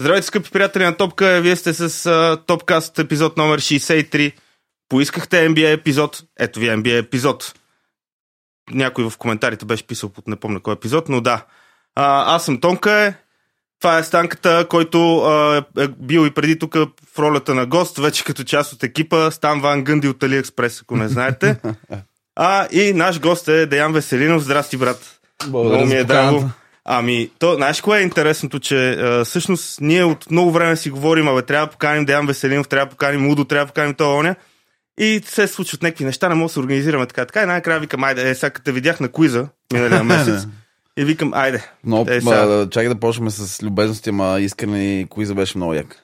Здравейте, скъпи приятели на Топка. Вие сте с uh, Топкаст епизод номер 63. Поискахте NBA епизод. Ето ви NBA епизод. Някой в коментарите беше писал под не помня кой епизод, но да. А, аз съм Тонка. Това е станката, който а, е бил и преди тук в ролята на гост, вече като част от екипа. Стан Ван Гънди от Алиекспрес, ако не знаете. А, и наш гост е Деян Веселинов. Здрасти, брат. Благодаря Много ми е драго. Ами, то, знаеш кое е интересното, че а, всъщност ние от много време си говорим, абе, трябва да поканим Деян Веселинов, трябва да поканим Удо, трябва да поканим това оня. И се случват някакви неща, не мога да се организираме така. Така и най-накрая викам, айде, е, сега като те видях на куиза миналия месец. и викам, айде. Но, Е, сега. чакай да почнем с любезности, ама искрени куиза беше много як.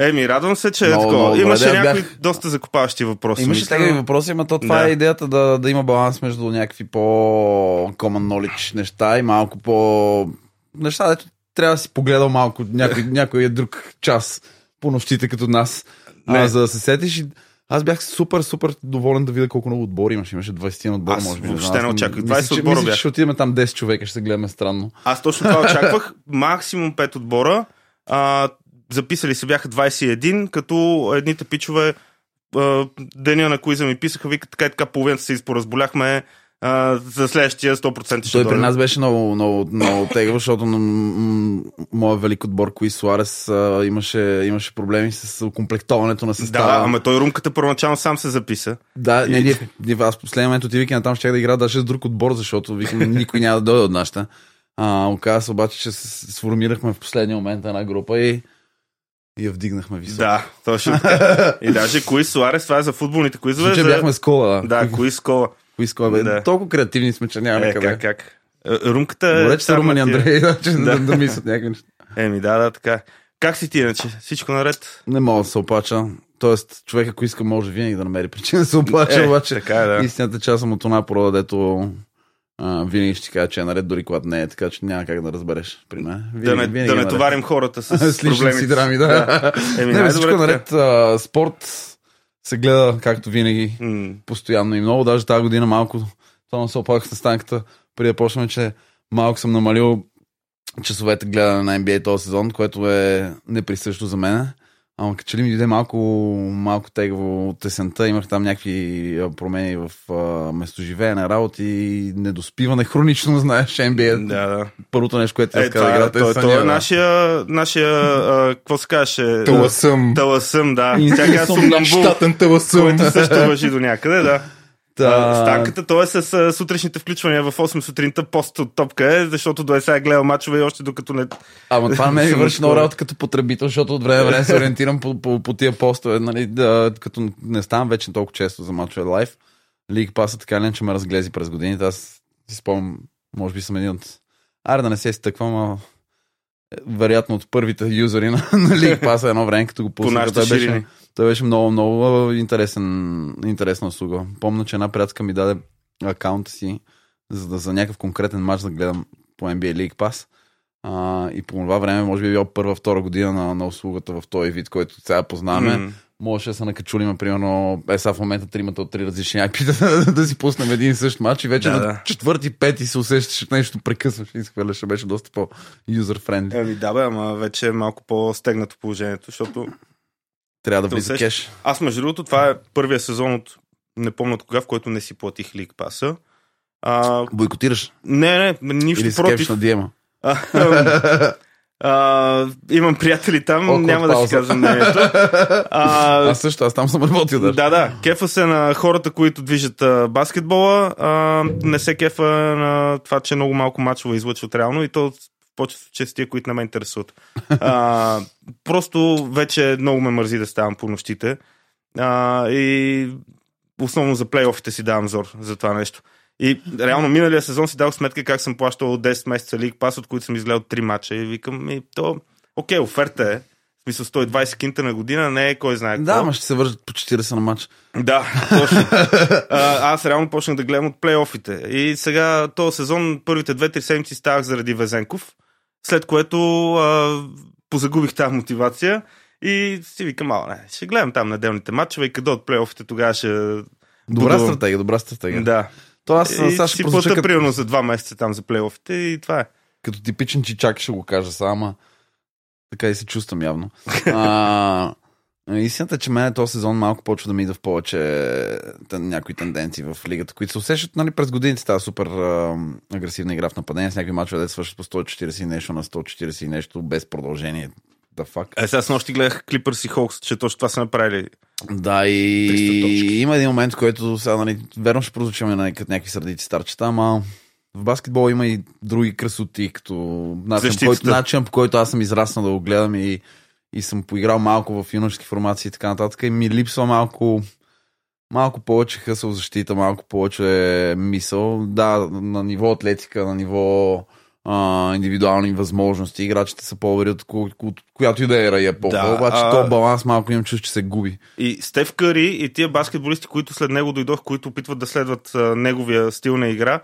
Еми, радвам се, че е Много, такова. много Имаше добре, някои бях- доста закопаващи въпроси. Имаше мисля, такива въпроси, ама то това Да. е идеята да, да има баланс между някакви по-common knowledge неща и малко по... Неща, дето трябва да си погледал малко някой, някой друг час по нощите като нас, Не. а, за да се сетиш. И... Аз бях супер, супер доволен да видя колко много отбори имаше. Имаше 20 отбора, Аз може би. въобще не очаквах. мислех, 20 че- отбора мислех, че бяха. ще отидем там 10 човека, ще се гледаме странно. Аз точно това очаквах. Максимум 5 отбора. А, записали се бяха 21, като едните пичове деня на куиза ми писаха, викат така и така половината се изпоразболяхме а, за следващия 100% ще Той при дойде. нас беше много, много, много тегъв, защото м- м- моят велик отбор Кои Суарес а, имаше, имаше проблеми с окомплектоването на състава. Да, ама той румката първоначално сам се записа. Да, не, ние, ние, аз последния момент отивайки на там, ще да играя даже с друг отбор, защото викам, никой няма да дойде от нашата. А, оказа се обаче, че се сформирахме в последния момент една група и, и я вдигнахме високо. Да, точно така. И даже кои Суарес, това е за футболните куизове. Че за... бяхме с кола. Да, кои Скола. Кои с кола, бе. Да. Толкова креативни сме, че няма Е, къде. как, как? Е, Румката е... Добре, че са Румъни Андрей, че Да. да, мислят някакви неща. Еми, да, да, така. Как си ти иначе? Всичко наред? Не мога да се оплача. Тоест, човек, ако иска, може винаги да намери причина да се оплача, Е, обаче. така е, да. Истината е, че аз съм от това порода, дето а, винаги ще ти кажа, че е наред, дори когато не е, така че няма как да разбереш при мен. Да не, да не товарим хората с, с лични проблемите. си драми, да. Еми, не, бе, всичко така. наред. А, спорт се гледа, както винаги, М, постоянно и много. Даже тази година малко, това се опаках с станката, преди да почнем, че малко съм намалил часовете гледане на NBA този сезон, което е неприсъщо за мен. Ама като че ли ми дойде малко, малко тегаво от есента, имах там някакви промени в а, местоживеене, работи, недоспиване хронично, знаеш, NBA. Да, да. Първото нещо, което Е, иска да играта той, е той, съня, е да. нашия, нашия а, какво се казваше? Таласъм. Таласъм, да. И Тя казва сумнамбул, Щатен таласъм. който също въжи до някъде, да. Та- Станката, той е с сутрешните включвания в 8 сутринта, пост от топка е, защото до сега е гледал мачове и още докато не... Ама това Съм върши много работа като потребител, защото от време време се ориентирам по, по, по тия постове, нали, да, като не ставам вече толкова често за мачове лайв. Лиг паса така ли, че ме разглези през годините. Аз си спомням, може би съм един от... Аре да не се изтъквам, а вероятно от първите юзери на, на Лиг паса едно време, като го По пуснах. нашите беше, той беше много, много интересен, интересна услуга. Помня, че една приятелка ми даде акаунта си, за да за някакъв конкретен матч да гледам по NBA League Pass. А, и по това време, може би е била първа, втора година на, на услугата в този вид, който сега познаваме. М. Можеше да се накачулиме, примерно, е сега в момента тримата от три различни айпи да, да си пуснем един и същ матч и вече Да, на да. четвърти, пети се усещаш нещо, прекъсваш и изхвърляш, беше доста по-юзер-френдли. Еми да бе, ама вече е малко по-стегнато положението, защото Трябва да влиза кеш. аз между другото това е първия сезон от не помня от кога, в който не си платих лиг паса. А, Бойкотираш. не, не, нищо Или против. на диема. А, а, имам приятели там, Awkward няма да си пауза. кажа мнението. А, Аз също, аз там съм работил даже. да, да, кефа се на хората, които движат а, баскетбола, а, не се кефа на това, че много малко мачове излъчват реално и то повечето случаи с тия, които не ме интересуват. А, просто вече много ме мързи да ставам по нощите а, и основно за плейофите си давам зор за това нещо. И реално миналия сезон си дал сметка как съм плащал 10 месеца лиг пас, от които съм изгледал 3 мача и викам, ми, то, окей, оферта е. В смисъл 120 кинта на година не е кой знае Да, какво. ама ще се вържат по 40 на матч. Да, точно. а, аз реално почнах да гледам от плейофите. И сега този сезон, първите 2-3 седмици ставах заради Везенков, след което а, позагубих тази мотивация и си викам, ала, не, ще гледам там неделните матчове и къде от плейофите тогава ще... Добра будувам. стратегия, добра стратегия. Да. То аз И сега си ще прозвуча плата като, примерно за два месеца там за плейофите и това е. като типичен чичак ще го кажа само. Така и се чувствам явно. А, истината е, че мен този сезон малко почва да ми идва в повече тън- някои тенденции в лигата, които се усещат нали, през годините тази супер а, агресивна игра в нападение с някакви мачове, да свършат по 140 и нещо на 140 и нещо без продължение. The fuck? Е, сега с нощи гледах Клипърс и Холкс, че точно това са направили. Да, 300 и има един момент, в който сега, нали, верно ще прозвучаме на някакви сърдити старчета, ама в баскетбол има и други красоти, като начин, Защитата. който, начин по който аз съм израснал да го гледам и, и съм поиграл малко в юношески формации и така нататък. И ми липсва малко, малко повече хъсъл защита, малко повече мисъл. Да, на ниво атлетика, на ниво а, индивидуални възможности. Играчите са по-добри от, от която и да е рая по Да, обаче а- то баланс малко имам чувство, че се губи. И Стеф Къри и тия баскетболисти, които след него дойдох, които опитват да следват а, неговия стил на игра,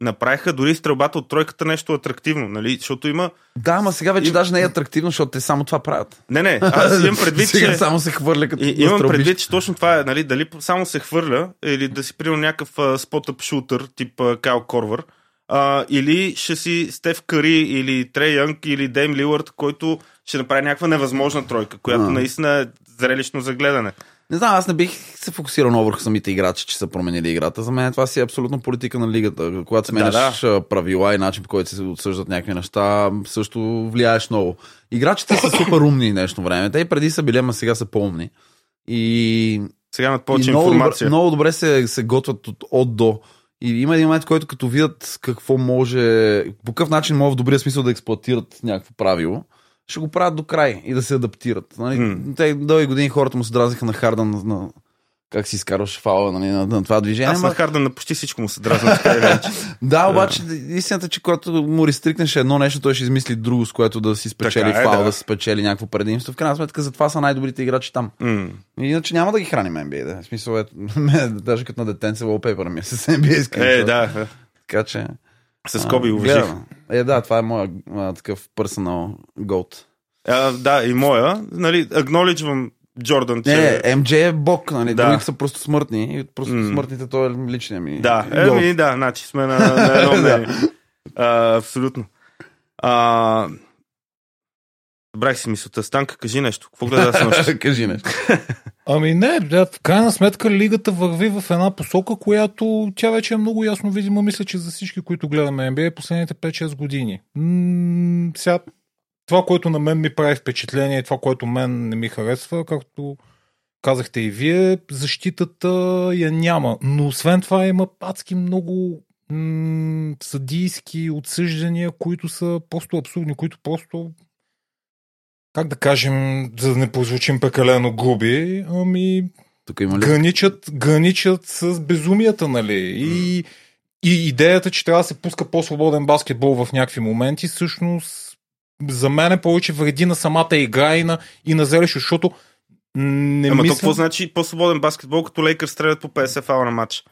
направиха дори стрелбата от тройката нещо атрактивно, нали? Защото има... Да, ама сега вече И- даже не е атрактивно, защото те само това правят. Не, не, аз имам предвид, сега че... само се хвърля като И, имам предвид, че точно това е, нали, дали само се хвърля, или да си приема някакъв спотъп шутър, тип а, Кайл Корвър, а, или ще си Стеф Кари, или Трей Янг, или Дейм Лилърд, който ще направи някаква невъзможна тройка, която А. наистина е зрелищно за гледане. Не знам, аз не бих се фокусирал много върху самите играчи, че са променили играта. За мен това си е абсолютно политика на лигата. Когато сменяш да, правила и начин по който се отсъждат някакви неща, също влияеш много. Играчите са супер умни днешно време. Те и преди са били, ама сега са по-умни. И Сега имат повече и много, информация. Добре, много добре се, се готвят от, от до. И има един момент, който като видят какво може, по какъв начин могат в добрия смисъл да експлуатират някакво правило, ще го правят до край и да се адаптират. Нали? М. Те дълги години хората му се дразниха на Хардан на, на как си изкарваше фала нали, на, на това движение. Аз на Хардън на почти всичко му се дразна. да, обаче истината е, че когато му рестрикнеш едно нещо, той ще измисли друго, с което да си спечели Така е, фал, да. да. да си спечели някакво предимство. В крайна сметка, затова са най-добрите играчи там. М. Иначе няма да ги храним NBA, да. В смисъл, е, даже като на детенце wallpaper ми е с NBA. Е, да. Така че... С Коби уважих. гледам. Е, да, това е моя а, такъв goat. А, да, и моя. Нали, агноличвам Джордан, че... Не, MJ е бог, нали? Да. Другите са просто смъртни. И просто М. смъртните, той е личния ми. Да, еми, да, значи сме на, на едно мнение. а, абсолютно. А, Брах си мисълта. Станка, кажи нещо. Какво гледа с нощ? Кажи нещо. Ами не, в крайна сметка лигата върви в една посока, която тя вече е много ясно видима. Мисля, че за всички, които гледаме NBA последните 5-6 години. М- сега, това, което на мен ми прави впечатление това, което мен не ми харесва, както казахте и вие, защитата я няма. Но освен това има адски много м- съдийски отсъждания, които са просто абсурдни, които просто как да кажем, за да не прозвучим прекалено груби, ами Тук има ли? граничат, граничат с безумията, нали? И, и идеята, че трябва да се пуска по-свободен баскетбол в някакви моменти, всъщност за мен е повече вреди на самата игра и на, и на зрелището, защото не Ама то мисля... какво значи по-свободен баскетбол, като Лейкър стрелят по 50 фала на матч?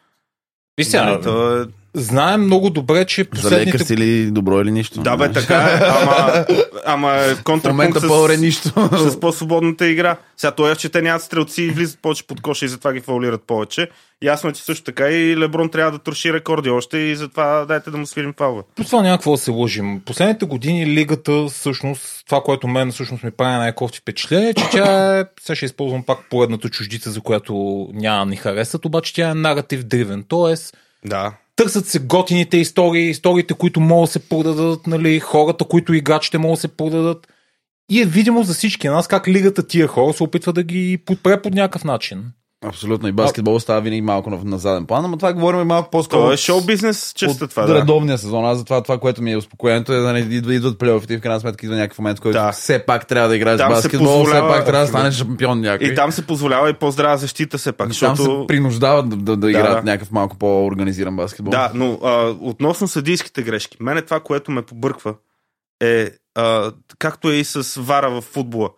Виж сега, Нали, то е... знаем много добре, че За последните... лекар си ли добро или нищо? Да, бе, така е, ама, ама е контрапункт с, по-добре нищо. с по-свободната игра. Сега той е, че те нямат стрелци и влизат повече под коша и затова ги фаулират повече. Ясно е, че също така и Леброн трябва да троши рекорди още и затова дайте да му свирим фалове. По това няма какво да се лъжим. Последните години лигата, всъщност, това, което мен всъщност ми прави най-кофти впечатление, е, че тя е, сега ще използвам пак поредната чуждица, за която няма ни харесат, обаче тя е наратив дривен. Тоест, Да. Търсят се готините истории, историите, които могат да се продадат, нали, хората, които играчите могат да се продадат. И е видимо за всички нас как лигата тия хора се опитва да ги подпре под някакъв начин. Абсолютно. И баскетбол става винаги малко на, на заден план, но това говорим малко по-скоро. То е шоу бизнес, честа от това. Да. редовния сезон. Аз затова това, което ми е успокоението е да не идва, идват плейофите и в крайна сметка идва някакъв момент, който Да. все пак трябва да играеш Там баскетбол, все позволява- пак трябва да станеш шампион някой. И там се позволява и по-здрава защита все пак, И там защото... се принуждават да, да, да играят да. някакъв малко по-организиран баскетбол. Да, но а, относно съдийските грешки, мене това, което ме побърква е а, както е и с вара в футбола.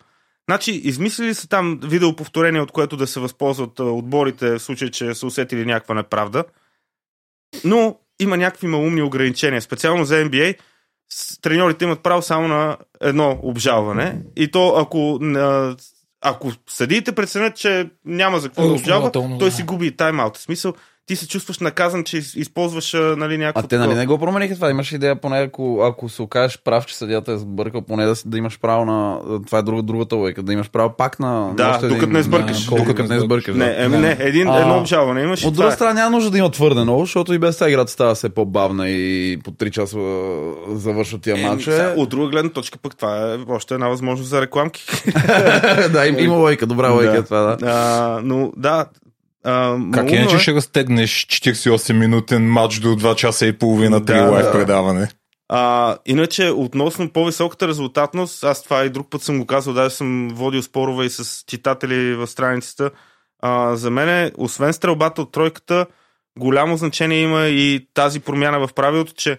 Значи, измислили са там видеоповторение, от което да се възползват отборите в случай, че са усетили някаква неправда. Но има някакви малумни ограничения. Специално за NBA треньорите имат право само на едно обжалване. И то ако, ако съдиите преценят, че няма за какво Е, да обжалва, основателно, той си губи тайм-аут. В смисъл, ти се чувстваш наказан, че из- използваш нали, някакво А те нали не го промениха това? Имаш идея, поне ако, ако се окажеш прав, че съдята е сбъркал, поне да, да имаш право на... Това е друга, другата лойка, да имаш право пак на... Да, докато един- не сбъркаш. на- Докато не сбъркаш. Не, да. еми, не, един, А, едно обжалване имаш. От друга е. страна няма нужда да има твърде много, защото и без това играта става все по-бавна и по 3 часа а, завършват тия сега, мачове. от друга гледна точка пък това е още една възможност за рекламки. да, им- има лойка, добра лойка е това, да. А, но да. А, Как иначе е. ще разтегнеш 48-минутен матч до 2 часа и половина при Да, лайв да. предаване? А, иначе, относно по-високата резултатност, аз това и друг път съм го казал, даже съм водил спорове и с читатели в страницата. А, за мен, освен стрелбата от тройката, голямо значение има и тази промяна в правилото, че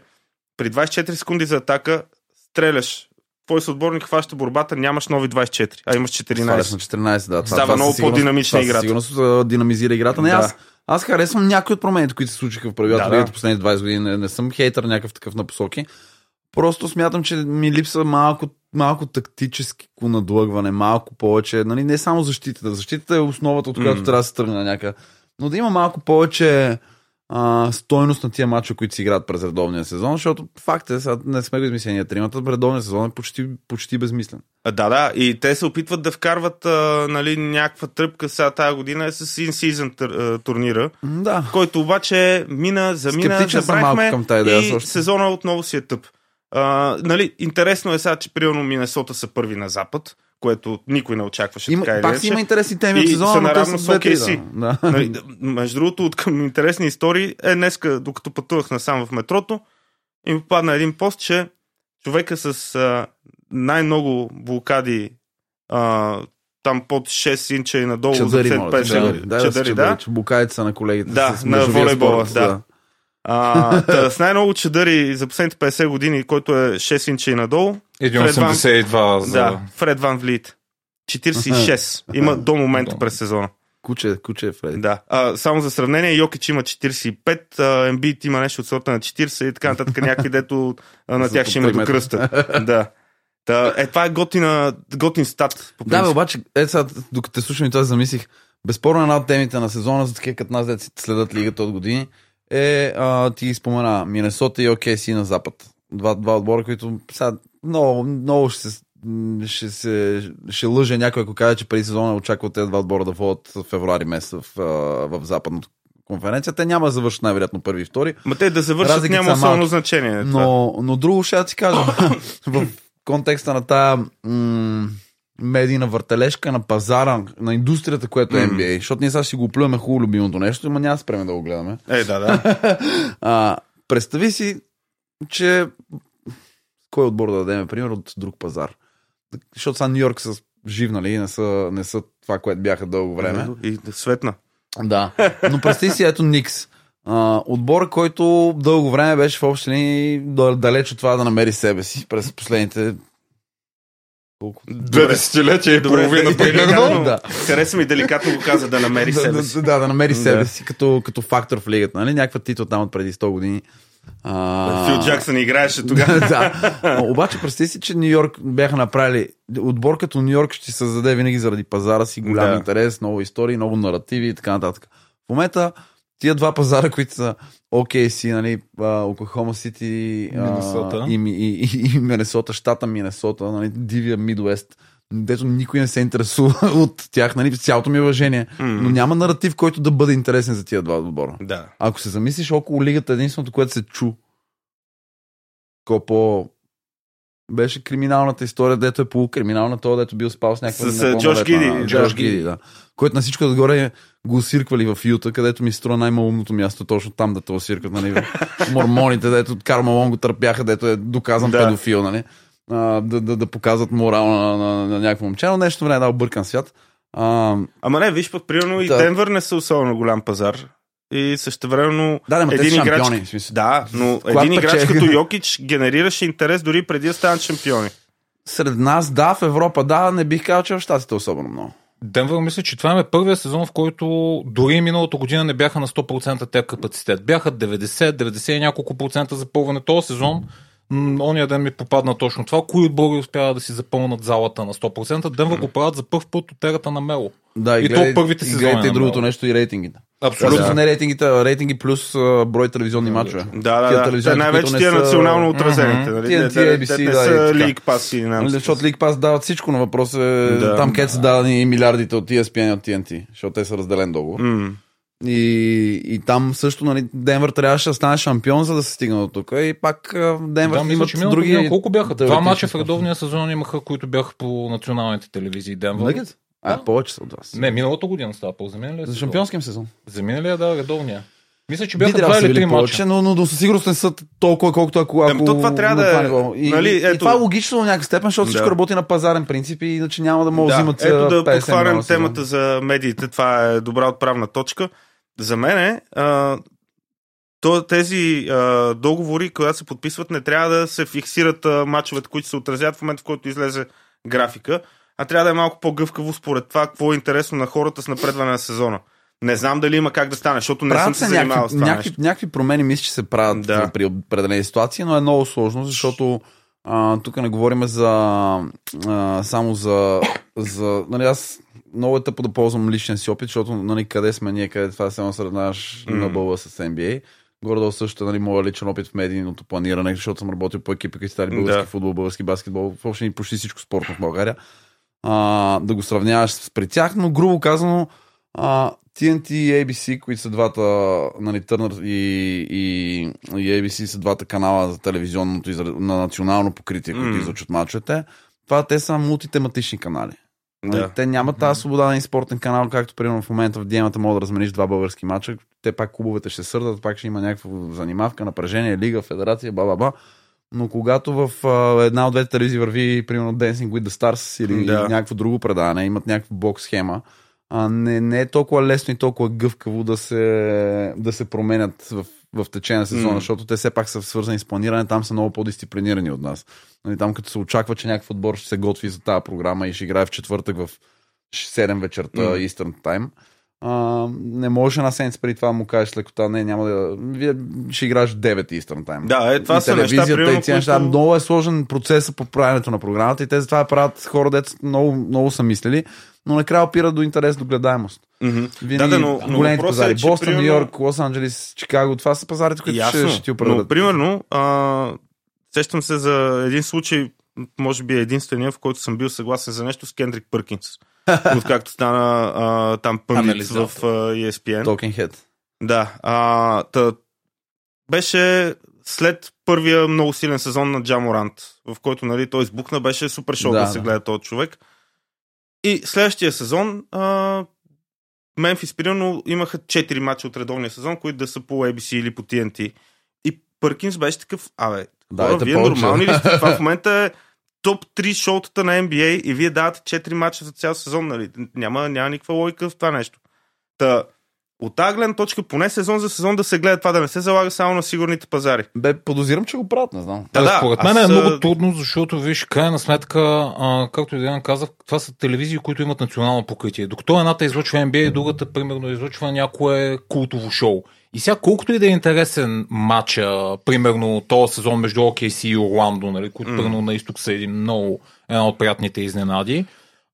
при 24 секунди за атака стреляш. Твой съотборник хваща борбата, нямаш нови 24, а имаш 14. Сваляш на 14, да. Това, Става това много по-динамична играта. Сигурност а, динамизира играта. Не, Да. аз, аз харесвам някои от промените, които се случиха в правилата Да, да, последните 20 години. Не, не съм хейтър някакъв такъв на посоки. Просто смятам, че ми липсва малко, малко тактически надлъгване, малко повече. Нали, не само защитата. Защитата е основата, от която М. трябва да се тръгне някъде. Но да има малко повече а, стойност на тия мачове, които си играят през редовния сезон, защото факт е, сега не сме го измислени ние тримата, редовния сезон е почти, почти безмислен. А, Да, да, и те се опитват да вкарват а, нали, някаква тръпка сега тази година е с in-season а, турнира, Да. който обаче мина, замина, Скептичен малко към тази идея и също. сезона отново си е тъп. А, нали, интересно е сега, че примерно Минесота са първи на запад, което никой не очакваше Има, така или пак си има интересни теми И от сезона, са наравно с OKC. да. Да. Нали, между другото, от към интересни истории е днеска, докато пътувах насам в метрото, и ми попадна един пост, че човека с а, най-много блокади а, там под 6 инча и надолу Чадъри, за моля. 5 те, чадъри, Да, да, чадъри, чадъри, да. букаите са на колегите. Да, с на волейбола, спорт, да. А, та, с най-много чадъри за последните 50 години, който е 6 инча и надолу, 1,82 за... да, Фред Ван Влит. 46 има до момента през сезона. Куче, куче е Фреди. Да. А, само за сравнение, Йокич има 45, а, Ембит има нещо от сорта на 40 и така нататък, някакви дето на тях ще има до кръста. да. Та, е, това е готина, готин стат. По Да, бе, обаче, е сега, докато те слушам и това замислих, безспорно една от темите на сезона за такива като нас, дето си следят лигата от години, е, а, ти спомена, Минесота и OKC на запад. Два, два отбора, които сега много, много ще се, ще, се, ще лъже някой, ако каже, че преди сезона очаква тези два отбора да водят в февруари месец в, а, в западната конференция. Те няма да завършат най-вероятно първи и втори. Ма те да завършат Разликите няма особено значение. това. Но, но друго ще я ти кажа. в контекста на тая м- медийна въртележка на пазара, на индустрията, което е. NBA. Защото ние сега си го плюваме хубаво любимото нещо, но няма да спреме да го гледаме. Е, да, да. А, представи си, че кой отбор да дадем, пример, от друг пазар. Защото сега Нью Йорк са жив, нали, не са, не са това, което бяха дълго време. И светна. Да. Но представи си, ето Никс. А, отбор, който дълго време беше в общи линии да- далеч от това да намери себе си през последните колко? Две десетилетия и половина, примерно. Да. Хареса ми деликатно го каза да намери да, себе да, си. да, да намери себе Да. си като, като фактор в лигата. Нали? Някаква титла там от преди 100 години. А... Фил Джаксън играеше тогава. да. Обаче представи си, че Нью Йорк бяха направили отбор като Нью Йорк ще се създаде винаги заради пазара си, голям Да. интерес, много истории, много наративи и така нататък. В момента тия два пазара, които са OKC, нали, Оклахома Сити и, и, и, и Минесота, щата Минесота, нали, дивия Мидуест, дето никой не се интересува от тях, нали, цялото ми уважение. Но няма наратив, който да бъде интересен за тия два отбора. Да. Ако се замислиш около лигата, единственото, което се чу, по беше криминалната история, дето е полукриминална, това дето бил спал с някаква С, непълнолетна- Джош Гиди, Джош. Гиди, да. Който на всичко отгоре го осирквали в Юта, където ми струва най-малумното място, точно там да те осиркват, нали, мормоните, дето Кармалон го търпяха, дето е доказан Да. педофил, нали, а, да, да, да показват морал на, на, на някакво момче, но нещо време е дал бъркан свят. А, Ама не, виж пък, примерно и Да. Денвър не са особено голям пазар. И също времено да, да, един играч... шампиони. Да, но Когато един играч печели- като Йокич генерираше интерес дори преди да станат шампиони. Сред нас, да, в Европа, да, не бих казал, че в Штатите особено много. Денвър мисля, че това е първия сезон, в който дори и миналата година не бяха на 100% те капацитет. Бяха 90, 90 и няколко процента запълване. Този сезон, м, ония ден ми попадна точно това. Кои отбори успяват да си запълнат залата на 100%? Денвър го правят за първ път от ерата на Мело. Да, И то първите и сезони гледайте и на другото Мело. нещо и рейтингите. Абсолютно. Абсолютно не рейтингите, а рейтинги плюс а, брой телевизионни мачове. Да, да, да. Те най-вече тия са- национално отразените. Мгм. Нали? Тия- ABC, те не да, са и. League Pass и Нали. Защото League Pass дават всичко, но въпрос е Да. там където са дадени милиардите от ESPN и от TNT, защото те са разделен договор. И, и там също нали, Денвър трябваше да стане шампион, за да се стигне до тук. И пак Денвър Да, мисля, имат миналата други... година колко бяха? Два мача в редовния сезон имаха, които бяха по националните телевизии. Денвър. Нъгет? А, Да. повече са от вас. Не, миналата година става по за миналия За сезон. шампионския сезон. За миналия, да, редовния. Мисля, че бяха два или три мача. но, но, но със сигурност не са толкова, колкото ако... Ами, ако то това трябва да е-. И, нали, и, ето- това е логично до някакъв степен, защото Да. всичко работи на пазарен принцип и иначе няма да могат да Да, взимат ето да 50 подхванем милиона сезон. темата за медиите. Това е добра отправна точка. За мен е, а, то, тези а, договори, когато се подписват, не трябва да се фиксират а, мачовете, които се отразят в момента, в който излезе графика, а трябва да е малко по-гъвкаво според това, какво е интересно на хората с напредване на сезона. Не знам дали има как да стане, защото не съм Правят се се занимавал с това някакви, нещо. някакви промени, мисля, че се правят да. при определени ситуации, но е много сложно, защото а, тук не говорим за а, само за, за нали, аз много е тъпо да ползвам личен си опит, защото нали, къде сме ние, къде това се сравняваш М. на бълва с NBA. Горе-долу също нали, моя личен опит в медийното планиране, защото съм работил по екипи, които стали български Да. футбол, български баскетбол, въобще и почти всичко спортно в България. А, да го сравняваш с при тях, но грубо казано, а, TNT и ABC, които са двата, нали, Turner и, и, и ABC са двата канала за телевизионното, на национално покритие, които М. излъчват мачовете, това те са мултитематични канали. Нали, Да. Те нямат тази свобода на спортен канал, както примерно в момента в Диемата мога да размениш два български мача. Те пак клубовете ще сърдат, пак ще има някаква занимавка, напрежение, лига, федерация, ба-ба-ба. Но когато в а, една от двете телевизии върви, примерно Dancing with the Stars или Да. някакво друго предаване, имат някаква бокс схема, а, не, не е толкова лесно и толкова гъвкаво да се, да се променят в, в течение на сезона, М. защото те все пак са свързани с планиране, там са много по-дисциплинирани от нас. Нали, там като се очаква, че някакъв отбор ще се готви за тази програма и ще играе в четвъртък в 7 вечерта М. Eastern Time, а, не можеш една седмица преди това му кажеш лекота, не, няма да... Вие ще играеш в 9 Eastern Time. Да, е, това и са неща, телевизията примерно, и тия неща. които- Много е сложен процес по правенето на програмата и те затова правят хора, дето много, много са мислили, но накрая опира до интерес, до гледаемост. Мгм. Винаги Да, да, но, но големите пазари. е, че Бостон, Нью Йорк, Лос Анджелис, Чикаго, това са пазарите, които ще, ще ти определят. но, примерно, а, сещам се за един случай, може би е единствения, в който съм бил съгласен за нещо с Кендрик Пъркинс. Откакто стана а, там Анализатор. в а, ESPN. Talking Head. Да. А, та, беше след първия много силен сезон на Джаморант, в който нали, той избухна, беше супер шоу да, Да, се да. гледа този човек. И следващия сезон а, Мемфис, примерно, имаха 4 мача от редовния сезон, които да са по ABC или по TNT. И Пъркинс беше такъв, абе, Да, хора, вие повече. нормални ли сте? Това в момента е топ 3 шоутата на NBA и вие давате 4 мача за цял сезон, нали? Няма, няма никаква логика в това нещо. Та, от тази гледна точка, поне сезон за сезон да се гледа това, да не се залага само на сигурните пазари. Бе, подозирам, че го правят, не знам. Да, Да, да, според мен аз, е много трудно, защото, виж, крайна сметка, а, както и Деян казах, това са телевизии, които имат национално покритие. Докато едната излъчва NBA, другата, примерно, излъчва някое култово шоу. И сега, колкото и да е интересен матча, примерно, този сезон между OKC и Орландо, нали, които, М. примерно, на изток са един много, една от приятните изненади,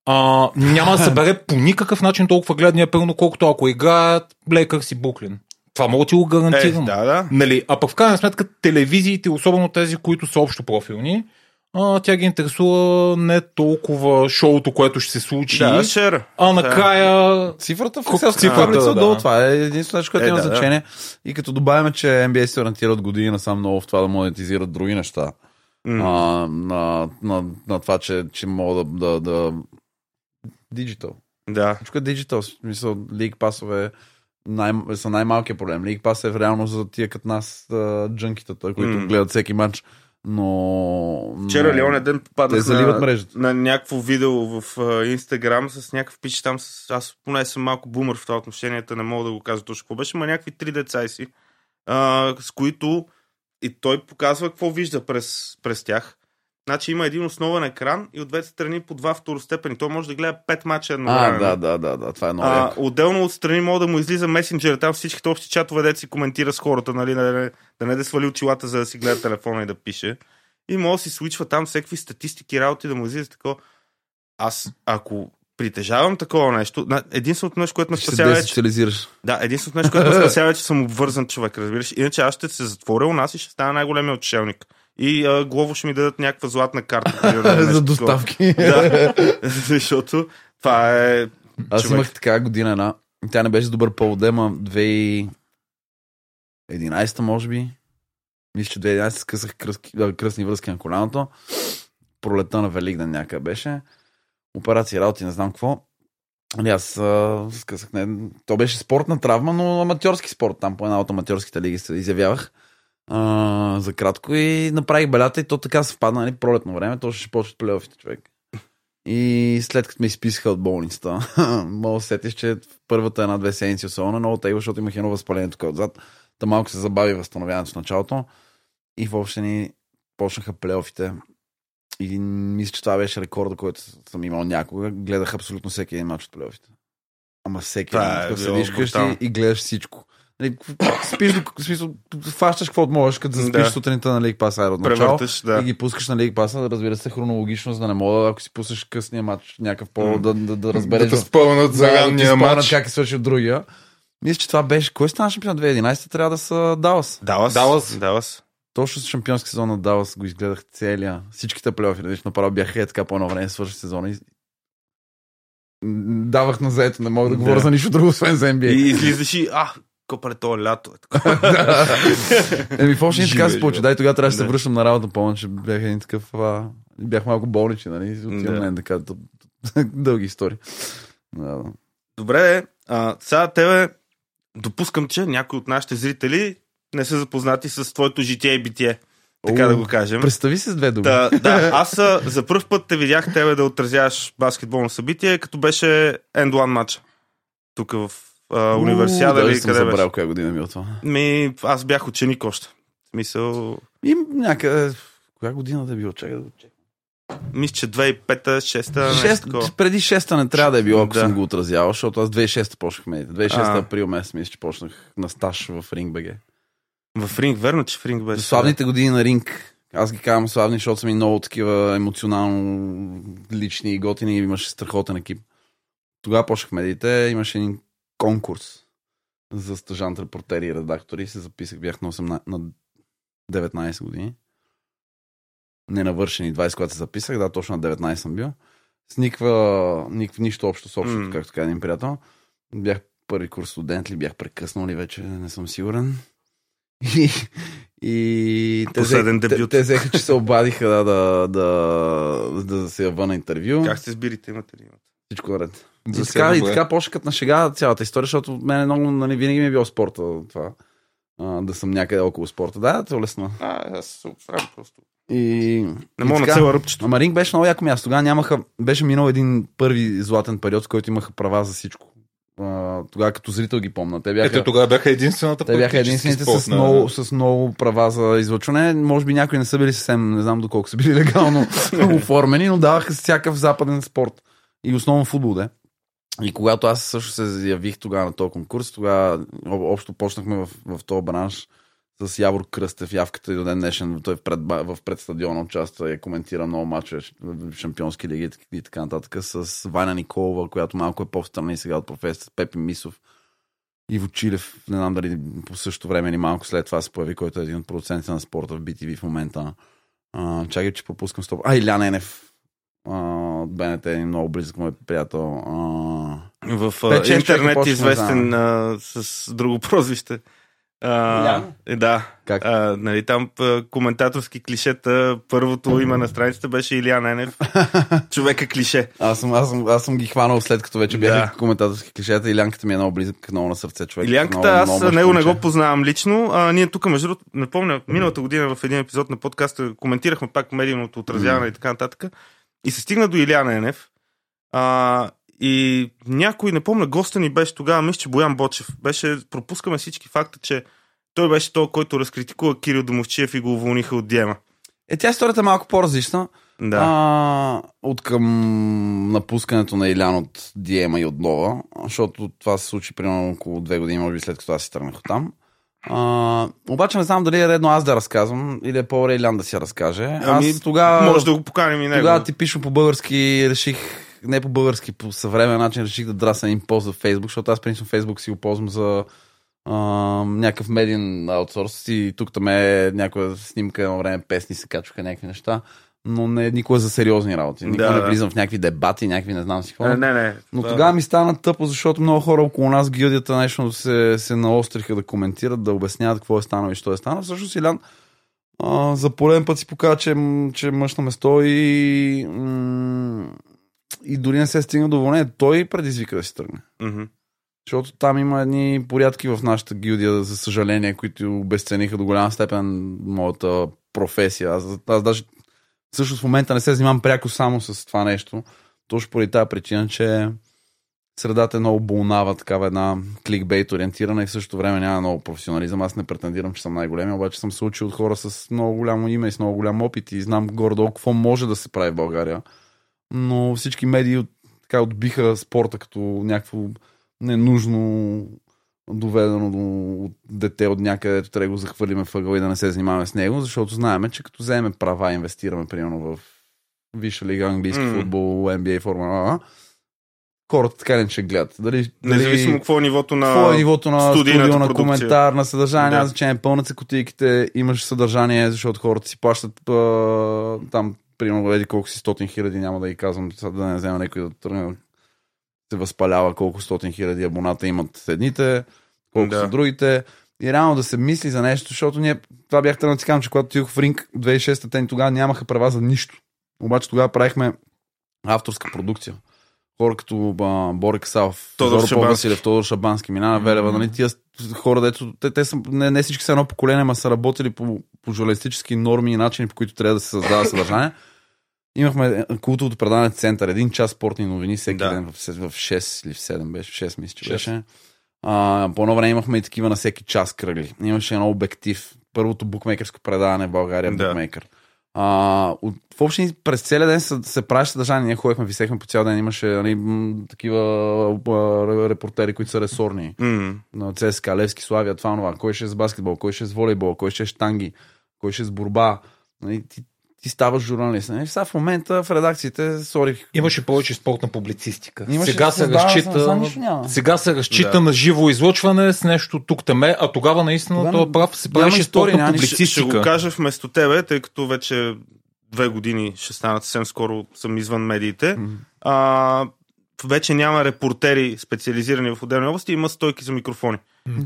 а, няма да събере по никакъв начин толкова гледния, примерно, колкото ако играят Лейкърс и Буклин. Това мога да ти го Е, гарантирам. да, да. Нали, а пък в крайна сметка телевизиите, особено тези, които са общо профилни, а, тя ги интересува не толкова шоуто, което ще се случи, Да, шер. а накрая... Цифрата в Excel цифрата, да. отдолу, това е единственото нещо, което Е, има да, да. значение. И като добавяме, че NBA се ориентира от години насам много в това да монетизират други неща. М. А, на, на, на това, че, че мога да, да, да... Digital. Да. Всичко е digital. В смисъл, лиг пасове най- са най-малкият проблем. Лиг пас е реално за тия като нас джънкитата, които М. гледат всеки матч. Но... Вчера но- ли оня ден Те заливат на, мрежата. на някакво видео в Инстаграм с някакъв пич там. С, аз поне съм малко бумър в това отношение, не мога да го кажа точно какво беше, но някакви три деца си, а, с които и той показва какво вижда през, през тях. Значи има един основен екран и от двете страни по два второстепени. Той може да гледа пет мача А, едновременно. да, да, да, да, това е много А, отделно от страни мога да му излиза месенджер, там всичките общи чатове, дете си коментира с хората, нали, да, не, да не да свали очилата, за да си гледа телефона и да пише. И може да си случва там всеки статистики, работи, да му излиза такова. Аз, ако притежавам такова нещо. Единственото нещо, което ме спасява е, че... Да, единственото нещо, което ме спасява е, че съм обвързан човек, разбираш. Иначе аз ще се затворя у нас и ще стана най-големия отшелник. И а, главо ще ми дадат някаква златна карта. примерно, За доставки. Да, защото това е... Аз човек. имах така година една. Тя не беше добър повод, ама 2011 може би. Мисля, че 2011 скъсах кръски, да, кръстни връзки на коляното. Пролета на Великден някъде беше. Операция работи, не знам какво. Али аз а, скъсах. Не, то беше спортна травма, но аматьорски спорт. Там по една от аматьорските лиги се изявявах а, за кратко и направих белята и то така съвпадна, нали, пролетно време, то ще почват плейофите, човек. И след като ме изписаха от болницата, мога сетиш, че в първата една-две седмици особено много тегло, защото имах едно възпаление тук отзад. Та малко се забави възстановяването в началото и въобще ни почнаха плейофите. И мисля, че това беше рекорда, който съм имал някога. Гледах абсолютно всеки един мач от плейофите. Ама всеки един. е седиш брутално. и гледаш всичко. Нали, спиш, до- смисъл, фащаш каквото можеш, като заспиш Да. сутринта на Лиг Пас Айро от начало да. и ги пускаш на Лиг Паса, разбира се, хронологично, за да не мога, ако си пуснеш късния матч, някакъв по да, да, да разбереш. Да спомнят за да, да ранния спомнят матч. как е свършил другия. Мисля, че това беше. Кой стана шампион 2011? Трябва да са Далас. Далас. Далас. Далас. Точно с шампионски сезон на Далас го изгледах целия. Всичките плейофи, нали, направо бяха е така по едно време, свърши сезона и давах на заето, не мога да, Да. говоря за нищо друго, освен за NBA. И излизаш и, а, копале, то е лято. Еми, в общи така се получи. живе. Да, и тогава трябваше да се връщам на работа, помня, че бях един такъв... А... Бях малко болничен, нали? Отивам Да. така, дълги истории. Да, да. Добре, а, сега тебе допускам, че някои от нашите зрители не са запознати с твоето житие и битие. Така О, да го кажем. Представи се с две думи. Да, да, аз за първ път те видях тебе да отразяваш баскетболно събитие, като беше End One матч. Тук в а, универсиада или съм къде забрал беше. коя година ми е това. Ми, аз бях ученик още. В Смисъл, И някъде... Коя година да е било? Чакай да го чекам. мисля, че 2005-та, 6-та, нещо Шест, такова. преди 6-та не трябва да е било, ако Да. съм го отразявал, защото аз 2006-та почнах медиите. 2006-та А. април месец мисля, че почнах на стаж в Ринг БГ. В ринг, верно, че в ринг беше. Славните години на Ринг, аз ги казвам славни, защото са ми много такива емоционално лични и готини и имаше страхотен екип. Тогава почнах медиите, имаше един конкурс за стъжант репортери и редактори. Се записах, бях на, 18, на 19 години. Не навършени 20, когато се записах, да, точно на 19 съм бил. С никаква, никаква нищо общо с общото, М. както каза един приятел. Бях първи курс студент ли, бях прекъснал ли вече, не съм сигурен. И, и те, Последен взеха, те, дебют. те взеха, че се обадиха да, да, да, да се ява на интервю. Как се сбирите, имате ли? Всичко наред. За И така, и така почна като на шега цялата история, защото мен много, нали, винаги ми е било спорта това. А, да съм някъде около спорта. Да, това е лесно. А, аз се оправям просто. И, Не мога на цела ръбчето. Ама Ринг беше много яко място. Тогава нямаха, беше минал един първи златен период, в който имаха права за всичко. А, тогава като зрител ги помня. Те бяха, Ето тогава бяха единствената те бяха единствените с спортна- много, с много права за излъчване. Може би някои не са били съвсем, не знам доколко са били легално оформени, но даваха всякакъв западен спорт. И основно футбол, да. И когато аз също се явих тогава на този конкурс, тогава об- общо почнахме в, в този бранш с Явор Кръстев, явката и до ден днешен, той в пред, в пред стадиона участва и коментира много мачове в шампионски лиги и така нататък, с Ваня Николова, която малко е по-встрани сега от професията, Пепи Мисов, Иво Чилев, не знам дали по същото време или малко след това се появи, който е един от продуцентите на спорта в BTV в момента. А, чакай, че пропускам стоп. А, Илян Енев. От БНТ е един много близък мой приятел. А, В шест човека интернет почнахме известен а, с друго прозвище. А, е, да. Как? А, нали, там а, коментаторски клишета, първото име на страницата беше Илиан Енев. Човека клише. аз, съм, аз, съм, аз съм ги хванал след като вече бяха Да. коментаторски клишета. Илянката ми е много близък, много на сърце човек. Илянката, много, аз много него не го познавам лично. А, ние тук, между другото, не помня, миналата година в един епизод на подкаста коментирахме пак медийното отразяване и така нататък. И се стигна до Илян Енев. А, и някой, не помня, госта ни беше тогава, мисля, че Боян Бочев. Беше, пропускаме всички факта, че той беше той, който разкритикува Кирил Домовчиев и го уволниха от Диема. Е, тя историята е малко по-различна. Да. А, от към напускането на Илян от Диема и от Нова, защото това се случи примерно около две години, може би след като аз си тръгнах от там. А, обаче не знам дали е редно аз да разказвам или е по-добре Илян да си разкаже. Ами, аз тогава, Може да го поканим и него. тогава типично по български реших не по български, по съвременен начин реших да драса един пост в Фейсбук, защото аз принципно Фейсбук си го ползвам за а, някакъв медиен аутсорс и тук там е някоя снимка, едно време песни се качваха някакви неща, но не никога за сериозни работи. Никога Да, не да. влизам в някакви дебати, някакви не знам си какво. Не, не, не. Но Това- тогава ми стана тъпо, защото много хора около нас, гилдията, нещо се, се наостриха да коментират, да обясняват какво е станало и що е станало. Всъщност Илян а, за пореден път си показва, че, че мъж на место и, м- и дори не се стигна до вълнение. Той предизвика да си тръгне. Мгм. Защото там има едни порядки в нашата гилдия, за съжаление, които обесцениха до голяма степен моята професия. Аз, аз даже също в момента не се занимавам пряко само с това нещо. Точно поради тази причина, че средата е много болнава, такава една кликбейт ориентирана и в същото време няма много професионализъм. Аз не претендирам, че съм най-големия, обаче съм се учил от хора с много голямо име и с много голям опит и знам горе-долу какво може да се прави в България. Но всички медии така отбиха спорта като някакво ненужно доведено до от дете от някъде, трябва да го захвърлиме въгъл и да не се занимаваме с него, защото знаеме, че като вземем права, инвестираме примерно в Висша лига, английски М. футбол, NBA, формула, хората така не ще гледат. Дали, Независимо дали, какво е нивото на... какво е нивото на студио, на коментар, на съдържание, Да. няма значение, пълнат се кутийките, имаш съдържание, защото хората си плащат а, там, примерно, еди колко си стотин хиляди, няма да ги казвам, да не взема някой да тръгне се възпалява колко стотин хиляди абоната имат едните, колко Да. са другите. И реално да се мисли за нещо, защото ние, това бях тръгнал да си казвам, че когато отидох в Ринг 2006 те ни тогава нямаха права за нищо. Обаче тогава правихме авторска продукция. Хора като а, Борик Сав, Тодор Шабански. Тодор Шабански, Минана Велева, нали, тия хора, дето, те, те са, не, не всички са едно поколение, ма са работили по, по журналистически норми и начини, по които трябва да се създава съдържание. Имахме култовото предаване Център, един час спортни новини всеки Да. ден в, се- в 6 или в 7 беше, в 6 мисля, че Шест. беше. А, по едно време имахме и такива на всеки час кръгли. Имаше едно обектив. Първото букмейкерско предаване в България, Да. букмейкър. А, от, в общи през целия ден се, се правеше съдържание. Ние ходихме, висехме по цял ден. Имаше нали, м, такива а, репортери, които са ресорни. М. На ЦСКА, Левски, Славия, това, това. Кой ще е с баскетбол, кой ще е с волейбол, кой ще е с штанги, кой ще е с борба. Нали, ти, ти ставаш журналист. Нали? Сега в момента в редакциите, сори, Имаше повече спортна публицистика. Имаше сега се създава, разчита, нищо няма. сега се разчита Да. на живо излъчване с нещо тук таме, а тогава наистина Тогава това прав се правеше спортна няма нищо. Ще, ще публицистика. го кажа вместо тебе, тъй като вече две години ще станат съвсем скоро съм извън медиите. А, вече няма репортери специализирани в отделни области, има стойки за микрофони.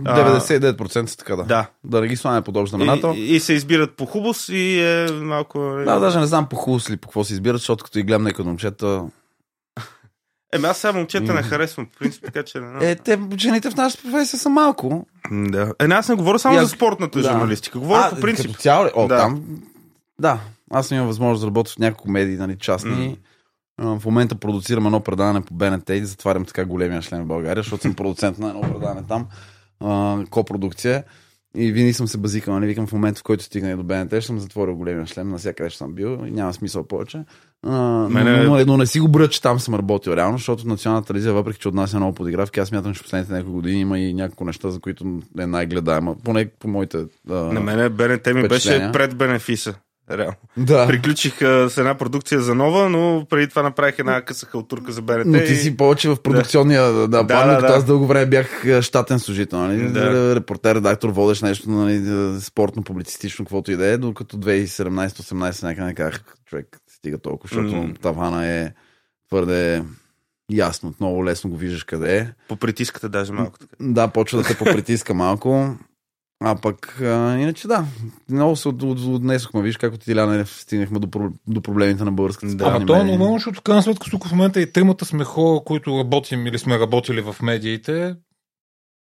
А, 99% са така да. Да. Да не ги слагаме под общ знаменател. И, и, се избират по хубост и е малко... Да, даже не знам по хубост ли по какво се избират, защото като и гледам някои момчета. Еми аз сега момчета не харесвам, по принцип, така че... Не. Е, те жените в нашата професия са малко. да. е, не, аз не говоря само аз- за спортната да. журналистика. Говоря по принцип. Като цяло? О, Да. там. Да, аз имам възможност да работя в няколко медии, нали, частни. М. В момента продуцирам едно предаване по БНТ и затварям така големия член в България, защото съм продуцент на едно предаване там. Копродукция. И винаги съм се базикал, нали, викам в момента, в който стигна до БНТ, ще съм затворил големия шлем, навсякъде ще съм бил и няма смисъл повече. А, но, Мене- но, но, не си го броя, че там съм работил реално, защото националната телевизия, въпреки че отнася много подигравки, аз смятам, че в последните няколко години има и няколко неща, за които е най-гледаема, поне по моите. А, На мене БНТ ми беше пред бенефиса. Реално. да. Приключих а, с една продукция за нова, но преди това направих една къса халтурка за БНТ. Но ти си повече в продукционния да, да, Да, план, да, да. аз дълго време бях щатен служител. Нали? Да. Репортер, редактор, водеш нещо нали, спортно, публицистично, каквото и да е, докато 2017-18 някъде не казах, човек, стига толкова, защото М. тавана е твърде ясно, много лесно го виждаш къде е. По притиската даже малко така. Да, почва да те попритиска малко. А пък, а, иначе да, много се от- от- отнесохме. Виж как от Иляна стигнахме до, до проблемите на българската Да. Ама то е медии. нормално, защото в крайна сметка тук в момента и тримата сме хора, които работим или сме работили в медиите.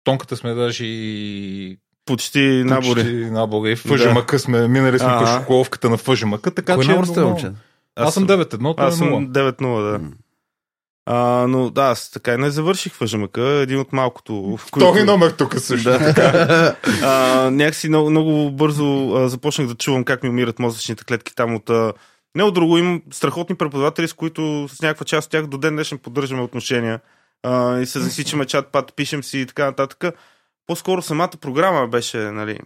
Тонката сме даже и Почти набори. почти набори. ФЖМК сме, минали сме шоколовката на ФЖМК, така Кой че е набор сте, нормално. момче? Аз съм 9-1, той е Аз съм 0. 9-0, да. А, но да, аз така и не завърших ФЖМК, един от малкото. В Втори номер тук също. Да. а, някакси много, много бързо а, започнах да чувам как ми умират мозъчните клетки там от... А, не от друго, имам страхотни преподаватели, с които с някаква част от тях до ден днешен поддържаме отношения. А, и се засичаме чат-пат, пишем си и така нататък. По-скоро самата програма беше, нали...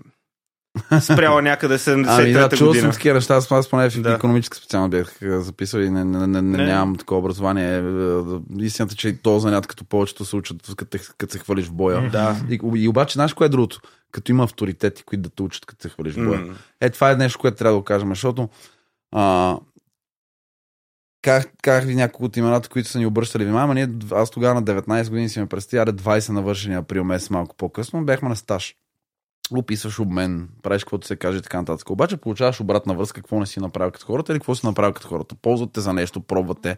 спряла някъде 73-та Ами да, чул година. съм такива неща, аз аз поне в Да. економическа специално бях записал и не, не, не, не, Не. нямам такова образование. Е, е, Истината, че и то занят, като повечето се учат, като, като се хвалиш в боя. Да. И, и обаче, знаеш кое е другото? Като има авторитети, които да те учат, като се хвалиш в боя. М. Е, това е нещо, което трябва да го кажем, защото а, как, как ви няколко от имената, които са ни обръщали внимание, ние, аз тогава на 19 години си ме представя, аре 20 навършени април месец малко по-късно, бяхме на стаж. Описваш обмен, правиш каквото се каже и така нататък. Обаче получаваш обратна връзка, какво не си направил като хората или какво си направил като хората. Ползват те за нещо, пробват те.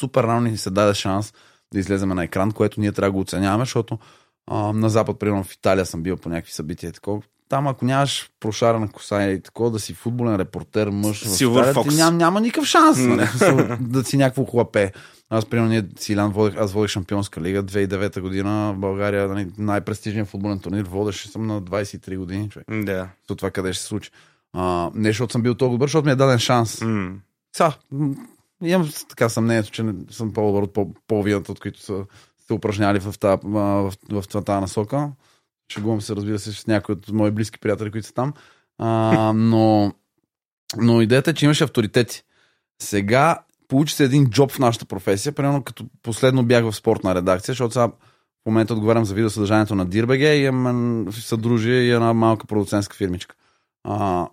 Супер рано ни се даде шанс да излеземе на екран, което ние трябва да го оценяваме, защото а, на запад, примерно в Италия съм бил по някакви събития и такова. Там, ако нямаш прошарена коса и такова, да си футболен репортер, мъж, в Silver Италия, ти ням, няма никакъв шанс нали? Смисъл, да си някакво хлапе. Аз, примерно, ние с Илян водех, аз водех Шампионска лига 2009 година в България, нали, най-престижният футболен турнир, водеше съм на 23 години, човек. Да. За това къде ще се случи. А, не защото съм бил толкова добър, защото ми е даден шанс. М. Са, имам така съмнението, че не съм по-добър от по- половината, от които са се упражняли в, тази, в, в, в тази насока. Шегувам се, разбира се, с някои от мои близки приятели, които са там. А, но, но идеята е, че имаше авторитети. Сега получи се един джоб в нашата професия. Примерно като последно бях в спортна редакция, защото сега в момента отговарям за видеосъдържанието на Дирбеге и имам съдружие и една малка продуцентска фирмичка. А,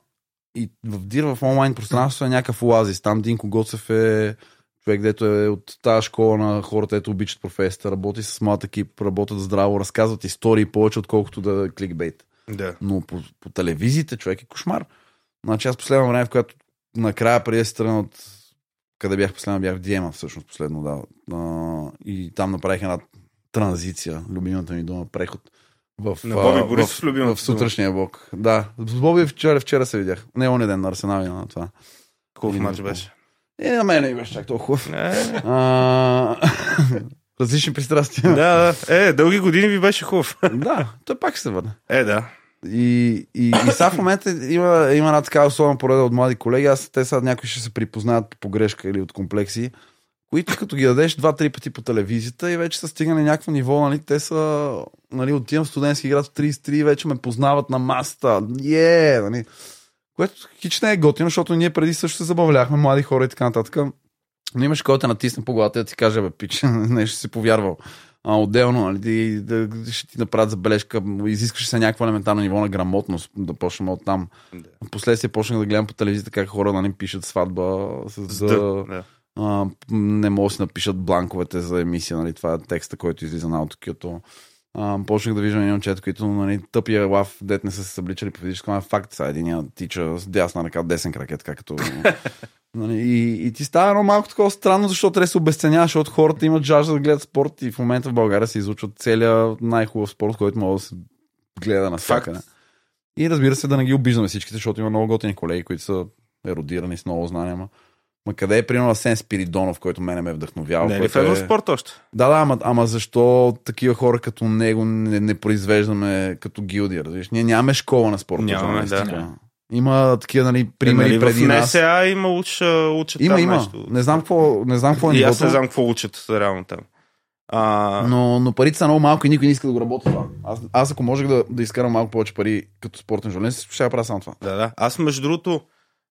и в Дир в онлайн пространството е някакъв оазис. Там Динко Гоцев е човек, дето е от тази школа на хората, ето обичат професията, работи с млад екип, работят здраво, разказват истории повече, отколкото да е кликбейт. Да. Но по, по телевизиите човек е кошмар. Значи аз последно време, в която накрая преди да се тръгна от къде бях последно, бях в Диема всъщност последно, да. А, и там направих една транзиция, любимата ми дума, преход. В, На Боби Борисов в, любимата в сутрешния блок. Да, с Боби вчера, вчера се видях. Не, он ден на Арсенал на това. Хубав матч беше. Е, на мен не беше чак толкова хубав. Е, Различни пристрастия. да, да. Е, дълги години ви беше хубав. да, той пак се върне. Е, да. И, и, и сега в момента има, има една такава особена пореда от млади колеги. Аз те сега някои ще се припознаят по погрешка или от комплекси, които като ги дадеш два-три пъти по телевизията и вече са стигнали някакво ниво, нали, те са, нали, отивам в студентски град в 33 и вече ме познават на масата. Е, нали. Което хич не е готино, защото ние преди също се забавляхме, млади хора и така нататък. Но имаш който те натисне по главата и да ти каже, бе, пич, не ще си повярвал. А, отделно, нали, ти, да, ще ти направят забележка, изискаш се някакво елементарно ниво на грамотност, да почнем от там. Да. Впоследствие почнах да гледам по телевизията как хора нали, пишат сватба с. Да. а, не могат да си напишат бланковете за емисия, нали, това е текста, който излиза на аутокюто. А, почнах да виждам един момчета, които нали, тъпия лав, дет не са се събличали по физическо, но факт са един тича с дясна ръка, десен крака, така като... нали, и, и ти става едно малко такова странно, защото трябва да се обесценява, защото хората имат жажда да гледат спорт и в момента в България се излучват целият най-хубав спорт, който може да се гледа на всякъде. И разбира се да не ги обиждаме всичките, защото има много готини колеги, които са еродирани с много знания. Ма, ма къде е примерно Асен Спиридонов, който мене ме е вдъхновял? Не е ли в Евроспорт още? Да, да, ама, ама защо такива хора като него не, не произвеждаме като гилдия, разбираш? Ние нямаме школа на спорта. Нямаме, да. Има такива, нали, примери Нали, преди в нас. НСА има уч, учат Има, там има. нещо. Не знам какво, не знам какво е И аз не знам какво учат реално там. А, но, но парите са много малко и никой не иска да го работи това. Аз, аз ако можех да, да изкарам малко повече пари като спортен журналист, ще я правя само това. да, да. Аз между другото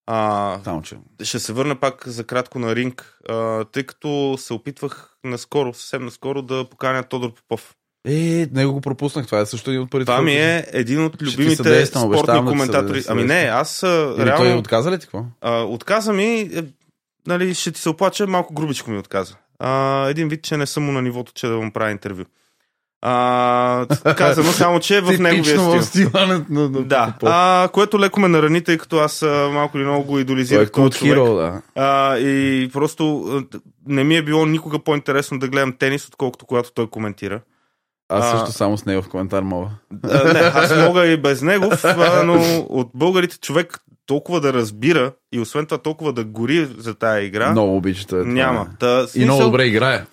а, Само, че. ще се върна пак за кратко на ринг, а, тъй като се опитвах наскоро, съвсем наскоро да поканя Тодор Попов. Е, него го пропуснах. Това е също един от парите. Това ми е един от любимите спортни коментатори. Ами не, аз Или той реално отказа ли ти какво? а, отказа ми, е, нали, ще ти се оплача, малко грубичко ми отказа. А, един вид, че не съм му на нивото, че да му правя интервю. А, казано само, че е в неговия стил. стила на, на, на Да, а, което леко ме нарани, тъй като аз малко или много го Той е идолизирах култ този човек. да. А, и просто не ми е било никога по-интересно да гледам тенис, отколкото когато той коментира. Аз А- също само с него в коментар мога. А, не, аз мога и без него, а, но от българите човек толкова да разбира и освен това толкова да гори за тая игра, Много обича това няма. е. Та, И смисъл, много добре играе.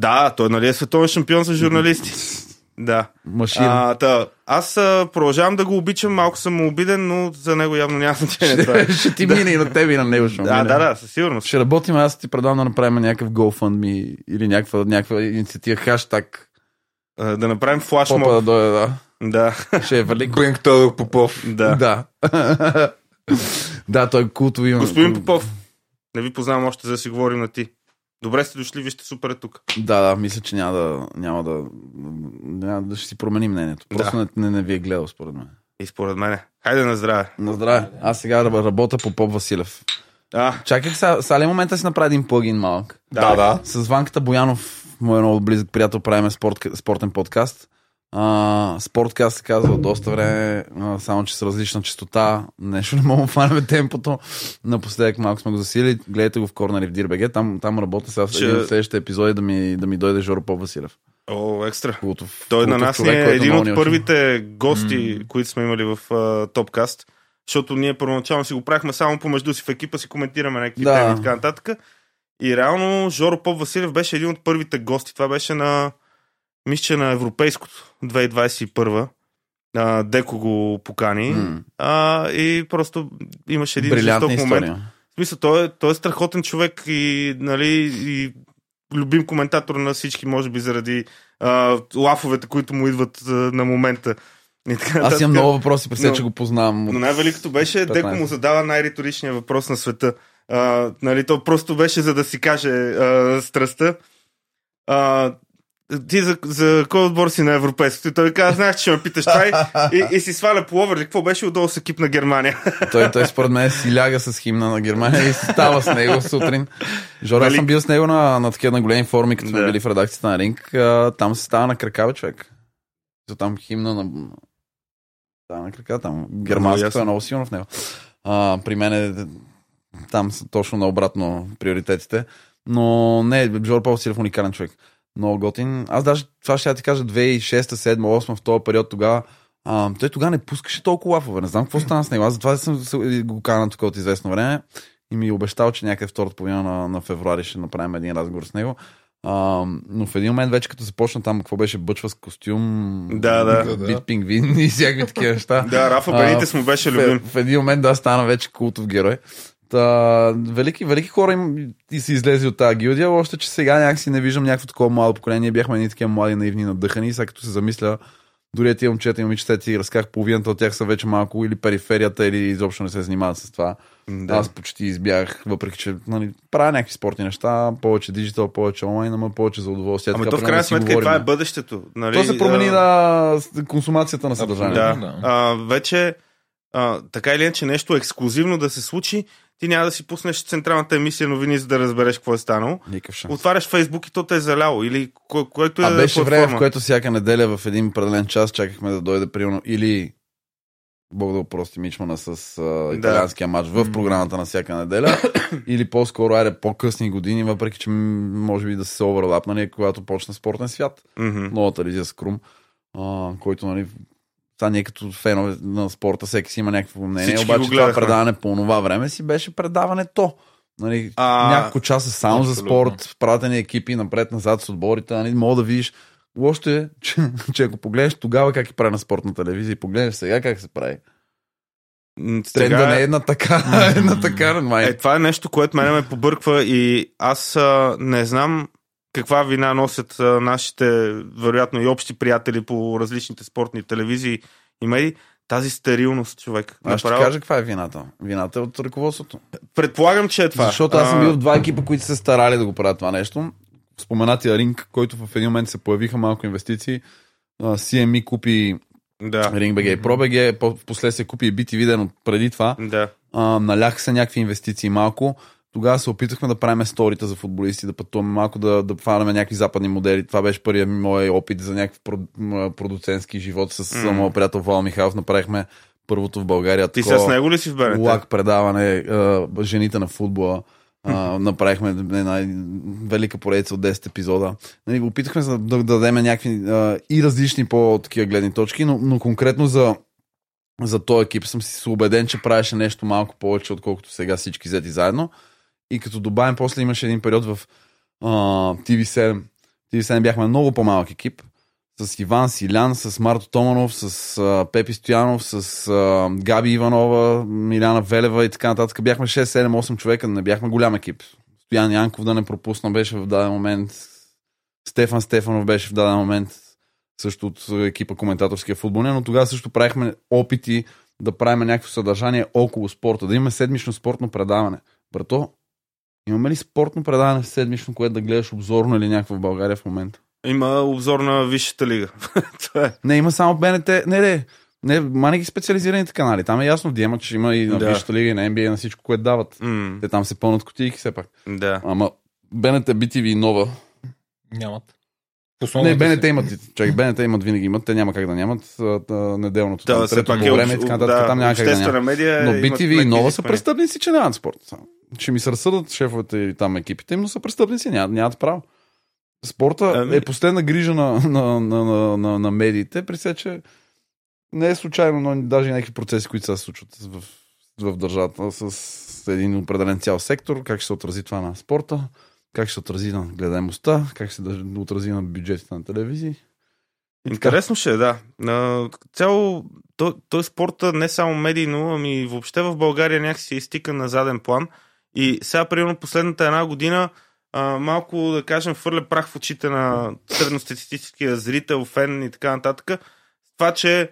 Да, той нали е световен шампион за журналисти. да. Машина. А, та, аз а, продължавам да го обичам, малко съм му обиден, но за него явно няма значение. това. ще, ще ти мине и на тебе и на него. Ще му да, мине. да, да, със сигурност. Ще работим, аз ти предам да направим някакъв GoFundMe или някаква, някаква инициатива, хаштаг. Да направим флаш Попа да дойде, да. Да, Ще е велик. Бенк Тодор Попов. да. Да. да, той е култови. Господин Попов, не ви познавам още, за да си говорим на ти. Добре сте дошли, вижте супер е тук. Да, да, мисля, че няма да, няма да, няма да ще си промени мнението. Просто Да. не, не, не ви е гледал, според мен. И според мене. Хайде на здраве. На здраве. Аз сега раб- работя по Поп Василев. А, Чакай, сега, сега ли момента си направя един плагин малък? Да, да. С Ванката Боянов, мой много близък приятел, правиме спорт, спортен подкаст. А, спорткаст се казва доста време, а, само че с различна частота. Нещо не мога да фанем темпото. Напоследък малко сме го засили. Гледайте го в Корнери в Дирбеге. Там, там работя сега в Че- един следващите епизоди да ми, да ми дойде Жоро Поп Василев. о, екстра. Култов, Той на нас човек, е един от първите гости, които сме имали в uh, Топкаст. Защото ние първоначално си го правихме само помежду си в екипа, си коментираме някакви Да. теми и така нататък. И реално Жоро Поп Василев беше един от първите гости. Това беше на, мисля, че на Европейското 2021. А, Деко го покани. М. А, и просто имаше един жесток момент. В смисъл, той е, той е страхотен човек и, нали, и любим коментатор на всички, може би заради а, лафовете, които му идват а, на момента. И така, Аз имам много въпроси, при Но- че го познавам. Но най-великото беше, 15. Деко му задава най-риторичния въпрос на света. А, нали, то просто беше за да си каже а, страстта. А, ти за, за кой отбор си на Европейското? И той каза, знаеш, че ще ме питаш това и, и, и си сваля по оверлик. Какво беше отдолу с екип на Германия? Той, той според мен си ляга с химна на Германия и става с него сутрин. Жоро, аз Нали? съм бил с него на, на такива на големи форуми, като сме Да. били в редакцията на Ринг. А, там се става на крака, бе, човек. За там химна на... Става на крака, там германското е много силно в него. А, при мен е, там са точно наобратно приоритетите. Но не, Жоро Павел Силев е уникален човек. Много готин. Аз даже това ще я ти кажа 2006, 2007, 2008 в този период тогава. А, той тогава не пускаше толкова лафове. Не знам какво стана с него. Аз затова съм се- го канал тук от известно време и ми е обещал, че някъде втората половина на, на февруари ще направим един разговор с него. А, но в един момент вече като започна там, какво беше бъчва с костюм, Да, да. Бит пингвин и всякакви такива неща. Да, Рафа А, Бенитес му беше любим. В, в един момент да стана вече култов герой. Та, велики, велики хора им, и си излезли от тази гилдия, още че сега някакси не виждам някакво такова младо поколение. Ние бяхме едни такива млади, наивни, надъхани. И сега като се замисля, дори тия момчета и момичета ти разках, половината от тях са вече малко или периферията, или изобщо не се занимават с това. Да. Аз почти избягах, въпреки че нали, правя някакви спортни неща, повече диджитал, повече онлайн, ама повече за удоволствие. Ами Така, то в крайна сметка това е бъдещето. Нали? То се промени А, на консумацията на съдържание. Да. Да. А, вече а, така или иначе нещо ексклюзивно да се случи, ти няма да си пуснеш централната емисия новини, за да разбереш какво е станало. Никакъв шанс. Отваряш Фейсбук и то те е заляло. Или ко- което е А беше платформа. време, в което всяка неделя в един определен час чакахме да дойде примерно или Бог да опрости Мичмана с а, италианския матч в програмата на всяка неделя, или по-скоро, айде, по-късни години, въпреки че може би да се оверлапнали, когато почна спортен свят. Новата телевизия с Крум, а, който, нали, сега ние като фенове на спорта, всеки си има някакво мнение, Всички обаче това предаване по това време си беше предаването. Нали, А, няколко часа само за абсолютно. спорт, пратени екипи напред-назад с отборите, нали, мога да видиш. Лошото е, че, че ако погледнеш тогава как е прави на спортна телевизия и погледнеш сега как се прави. Тренда сега- не е една така, една така, май. Е, това е нещо, което мене ме побърква и аз а, не знам каква вина носят нашите, вероятно и общи приятели по различните спортни телевизии и медии. Тази стерилност, човек. Аз ще Направо- кажа каква е вината. Вината е от ръководството. Предполагам, че е това. Защото аз съм бил в два екипа, които се старали да го правят това нещо. Споменатия Ринг, който в един момент се появиха малко инвестиции. CME купи Да, Ring BG и ProBG, в последствие купи и BTV, от преди това. да. а, наляха се някакви инвестиции малко. Тогава се опитахме да правим сторите за футболисти, да пътуваме малко, да, да фанаме някакви западни модели. Това беше първият ми мой опит за някакъв продуцентски живот с mm. моят приятел Вал Михайлов. Направихме първото в България. Ти такова с него ли си в БНТ? лак предаване, жените на футбола. А, направихме една велика поредица от 10 епизода. Нали, опитахме се да, да дадем някакви а, и различни по-такива гледни точки, но, но конкретно за, за този екип съм си убеден, че правеше нещо малко повече, отколкото сега всички взети заедно. И като добавим, после имаше един период в а, TV7. TV7 бяхме много по-малък екип. С Иван Силян, с Марто Томанов, с а, Пепи Стоянов, с а, Габи Иванова, Миляна Велева и така нататък. Бяхме 6, 7, 8 човека, не бяхме голям екип. Стоян Янков да не пропусна беше в даден момент. Стефан Стефанов беше в даден момент. също от екипа коментаторския футболния, но тогава също правихме опити да правим някакво съдържание около спорта, да имаме седмично спортно предаване. Брато, имаме ли спортно предаване седмично, което да гледаш обзорно или някакво в България в момента? Има обзор на Висшата лига. Това е. Не, има само БНТ. Не, не. Не, мани ги специализираните канали. Там е ясно в Диема, че има и на Да. Висшата лига, и на NBA, и на всичко, което дават. М, Те там се пълнат кутийки все пак. Да. Ама БНТ, BTV и Нова. Нямат. Не, БНТ имат. Чакай, БНТ имат, винаги имат. Те няма как да нямат. а, а, неделното. Да, там, трето пак по е време и така нататък. да, там няма как да няма. обществена медия. Но BTV и Нова са престъпници, че нямат спорт. Ще ми се разсъдат шефовете и там екипите им, но са престъпници, нямат, нямат право. Спорта Ами- е последна грижа на, на, на, на, на, на медиите, при все, че не е случайно, но даже и някакви процеси, които се случват в, в държавата с един определен цял сектор, как ще се отрази това на спорта, как ще се отрази на гледаемостта, как ще се отрази на бюджетите на телевизии. Интересно ще е, да. Цяло, той, той спорта не само медийно, ами въобще в България някакси изтика на заден план. И сега, примерно, последната една година а, малко, да кажем, фърля прах в очите на средностатистическия зрител, фен и така нататък. Това, че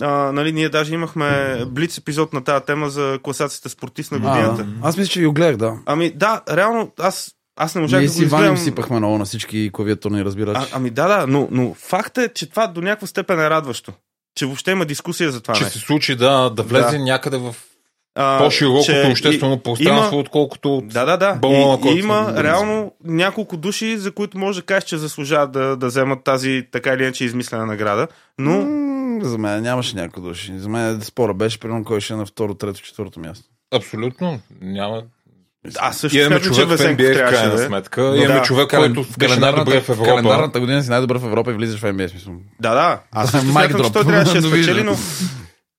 а, нали, ние даже имахме блиц епизод на тази тема за класацията спортист на А, годината. да. Аз мисля, че ви го гледах, да. Ами да, реално, аз, аз не можах Ние да го си им изгледам. сипахме много на всички клавиатурни разбирачи. А, ами да, да, но, но факт е, че това до някаква степен е радващо. Че въобще има дискусия за това Че нещо. се случи да, да влезе Да. някъде в А, по-широкото че обществено и- пространство, има- отколкото от... Да, да, да. балона, и, който и има съм- реално няколко души, за които може да кажеш, че заслужават да, да вземат тази така или иначе измислена награда. Но М, За мен нямаше някой души. За мен спора беше примерно кой ще е на второ, трето, четвърто място. Абсолютно. Няма. Аз също Имаме смятам, че човек в NBA в трябваше крайна да е. сметка. Но Имаме да, човек, който беше най-добре в Европа. Календарната година си най-добър в Европа и влизаш в NBA. Смисъл. Да, да. Аз също смятам, че той трябваше да спечели, но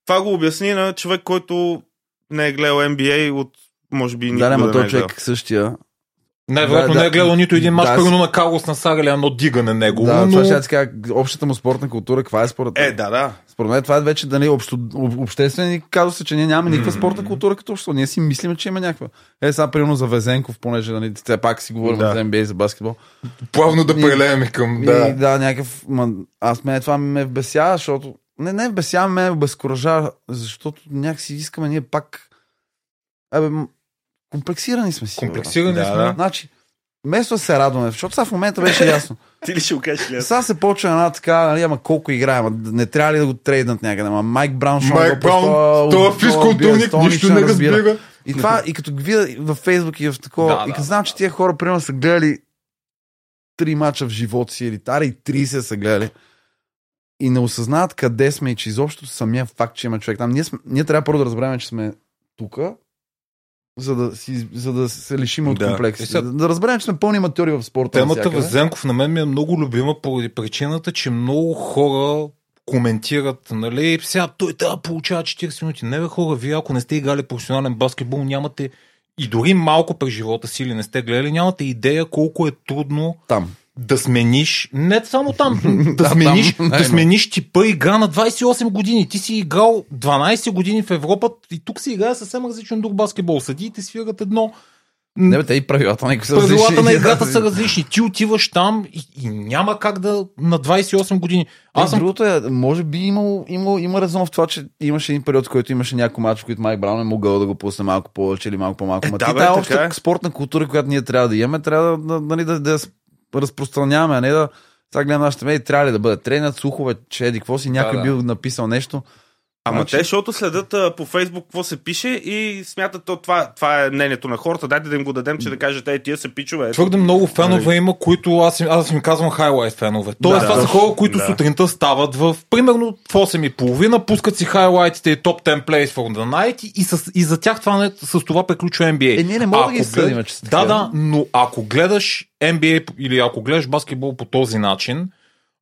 това го обясни на човек, който не е гледал NBA от може би Да, никога да не той е гледал. човек същия. Най-вероятно Да, не е да. гледал нито един мач, Да, примерно на Карлос Насагаля, едно дигане негово. Да, но... това ще ти кажа, общата му спортна култура, каква е според Е, да, да. Според мен това е вече да не общо, об, обществени казва се, че ние нямаме никаква спортна култура като общество. Ние си мислим, че има някаква. Е, сега примерно за Везенков, понеже нали, все пак си говорим Да. за NBA, за баскетбол. Плавно да прелееме към... Да. Да. И, да, някакъв. Ма, аз мен това ме вбесява, защото. Не, не вбесява, ме обезкуражава, защото някакси искаме ние пак. Абе, комплексирани сме си. Комплексирани Да, сме. да. Значи, вместо да се радваме, защото сега в момента беше ясно. Ти ли ще го кажеш ли? Сега се почва една така, нали, ама колко играе, ама не трябва ли да го трейднат някъде, ама Майк Браун, ще Майк Браун, това убива, физкултурник, нищо не разбира. И това, и като ги видя във Фейсбук и в такова, Да, и като да, знам, да. че тия хора, примерно, са гледали три мача в живота си, или тари и 30 са гледали, и не осъзнават къде сме и че изобщо самия факт, че има човек там. Ние, сме, ние трябва първо да разберем, че сме тук, за да, си, за да се лишим от Да. комплекси. И сега- Да, разберем, че сме пълни матьори в спорта. Темата. Везенков на мен ми е много любима поради причината, че много хора коментират, нали, сега той трябва да получава 40 минути. Не бе хора, вие ако не сте играли професионален баскетбол, нямате и дори малко през живота си или не сте гледали, нямате идея колко е трудно Там. Да смениш, не само там, да, Да, смениш, там, да смениш типа игра на 28 години. Ти си играл 12 години в Европа и тук си играе съвсем различен друг баскетбол. Съдиите свират едно. Не, бе, те и правилата на са Правилата различни. на играта са различни. Ти отиваш там и, и няма как да на 28 години. Аз Аз съм Другото е, може би имал, имал, има резон в това, че имаше един период, в който имаше няколко мача, в които Майк Браун е могъл да го пусне малко повече или малко по-малко. Е, Ма да, ти бе, тази обща е. спортна култура, която ние трябва да имаме, трябва да, да, нали, да, да, я с- разпространяваме, а не да сега гледам нашите медии, трябва ли да бъде тренят, слухове, че еди, какво си, някой да. бил написал нещо. Ама Значи- те, защото следят а, по Фейсбук какво се пише и смятат, то, това, това е мнението на хората. Дайте да им го дадем, че да кажат, ей, тия са пичове. Твърде много фенове Нали? има, които аз, аз им казвам хайлайт фенове. Тоест, Да, това да. са хора, които Да. сутринта стават в примерно в 8 и половина, пускат си хайлайтите и топ 10 plays for the night и, с, и за тях това не, с това приключва NBA. Е, ние не можем да ги съдим, че са Да, да, но ако гледаш NBA или ако гледаш баскетбол по този начин,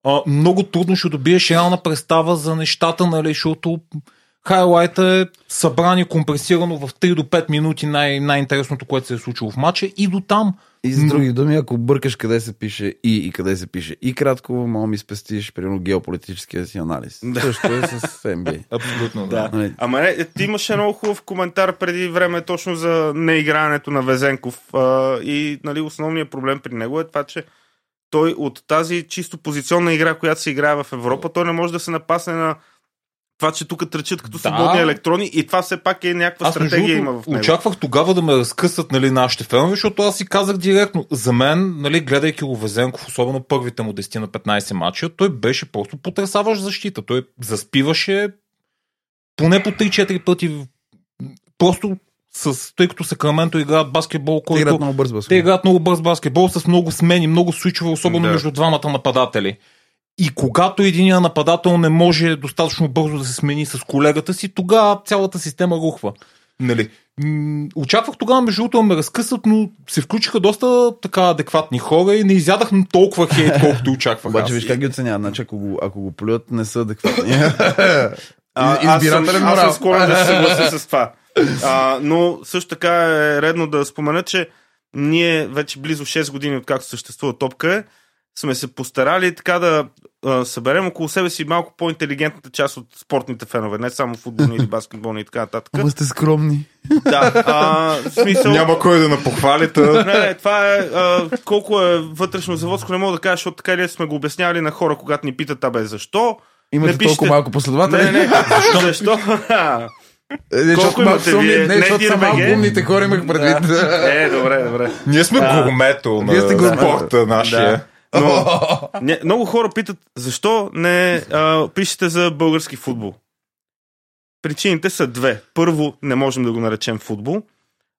а, много трудно ще добиеш реална представа за нещата, нали, защото хайлайта е събран и компресирано в 3 до 5 минути най- най-интересното, което се е случило в матча и до там. И с други думи, ако бъркаш къде се пише и и къде се пише и кратко, мога ми спестиш, примерно, геополитическия си анализ. Да. Също е с NBA. Абсолютно, Да. Нали? Ама не, ти имаше много хубав коментар преди време точно за неигрането на Везенков. А, и нали, основният проблем при него е това, че той от тази чисто позиционна игра, която се играе в Европа, той не може да се напасне на това, че тук тръчат като Да. свободни електрони и това все пак е някаква Аз стратегия има в него. очаквах тогава да ме разкъсат нали, нашите фенове, защото аз си казах директно. За мен, нали, гледайки Ловезенков, особено първите му 10 на 15 матча, той беше просто потрясаващ защита. Той заспиваше поне по 3-4 пъти. Просто с, тъй като Сакраменто играят баскетбол, Те играят който много бърз те баскетбол. играят много бърз баскетбол с много смени, много свичове, особено Да. между двамата нападатели. И когато единия нападател не може достатъчно бързо да се смени с колегата си, тогава цялата система рухва. Нали? Очаквах тогава между другото ме разкъсат, но се включиха доста така адекватни хора и не изядах толкова хейт, колкото очаквах. Обаче аз. виж как ги оценяват. Значи, ако го, ако го плюят, не са адекватни. А, аз, съм, Избирателен аз съм морал. склонен да се съглася с това. А, но също така е редно да спомена, че ние вече близо 6 години, откакто съществува топка е, сме се постарали така да а, съберем около себе си малко по-интелигентната част от спортните фенове, не само футболни или баскетболни и така нататък. Ама сте скромни. Да, а, в смисъл... Няма кой да напохвали, та... Не, не, това е а, колко е вътрешно заводско, не мога да кажа, защото така или сме го обяснявали на хора, когато ни питат, абе, защо? Имате Не пишете. толкова малко последователи. Не, не, защо? защо? Е, Колко имате вие? Не, Не защото са малко умните хора, имах предвид. Е, добре, добре. Ние сме гурмето на Вие сте гурмето. спорта нашия. Да. Но не, много хора питат, защо не а, пишете за български футбол? Причините са две. Първо, не можем да го наречем футбол.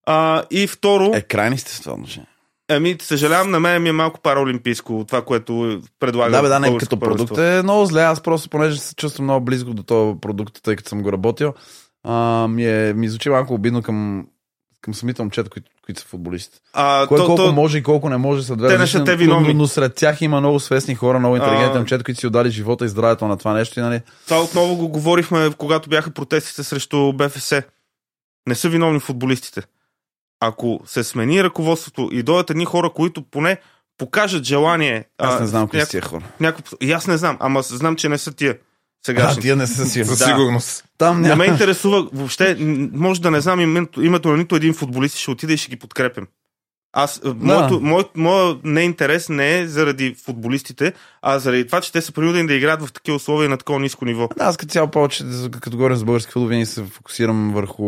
А, и второ, Е, крайни сте с това отношение. ами, съжалявам, на мен ми е малко параолимпийско това, което предлага. Да, бе, да, не, като продукт е много зле. Аз просто, понеже се чувствам много близко до този продукт, тъй като съм го работил, а, ми, е, ми звучи малко обидно към, към самите момчета, които, които са футболисти. А, Кой то, колко то, може и колко не може са две Те различни, те но- виновни. Но, но, сред тях има много свестни хора, много интелигентни А. момчета, които си отдали живота и здравето на това нещо. И, нали, това отново го говорихме, когато бяха протестите срещу БФС. Не са виновни футболистите. Ако се смени ръководството и дойдат едни хора, които поне покажат желание. аз а, не знам кои няк- са тия хора. Някакъв... И аз не знам, ама знам, че не са тия. А, Сегашни. тия не са си. Със Да. сигурност. Там Не няма. ме интересува въобще, може да не знам името, името на нито един футболист, ще отида и ще ги подкрепям. Аз, да. моето, моят, моят неинтерес не е заради футболистите, а заради това, че те са принудени да играят в такива условия на такова ниско ниво. Да, аз като цяло повече, като говорим за български футбол, винаги се фокусирам върху,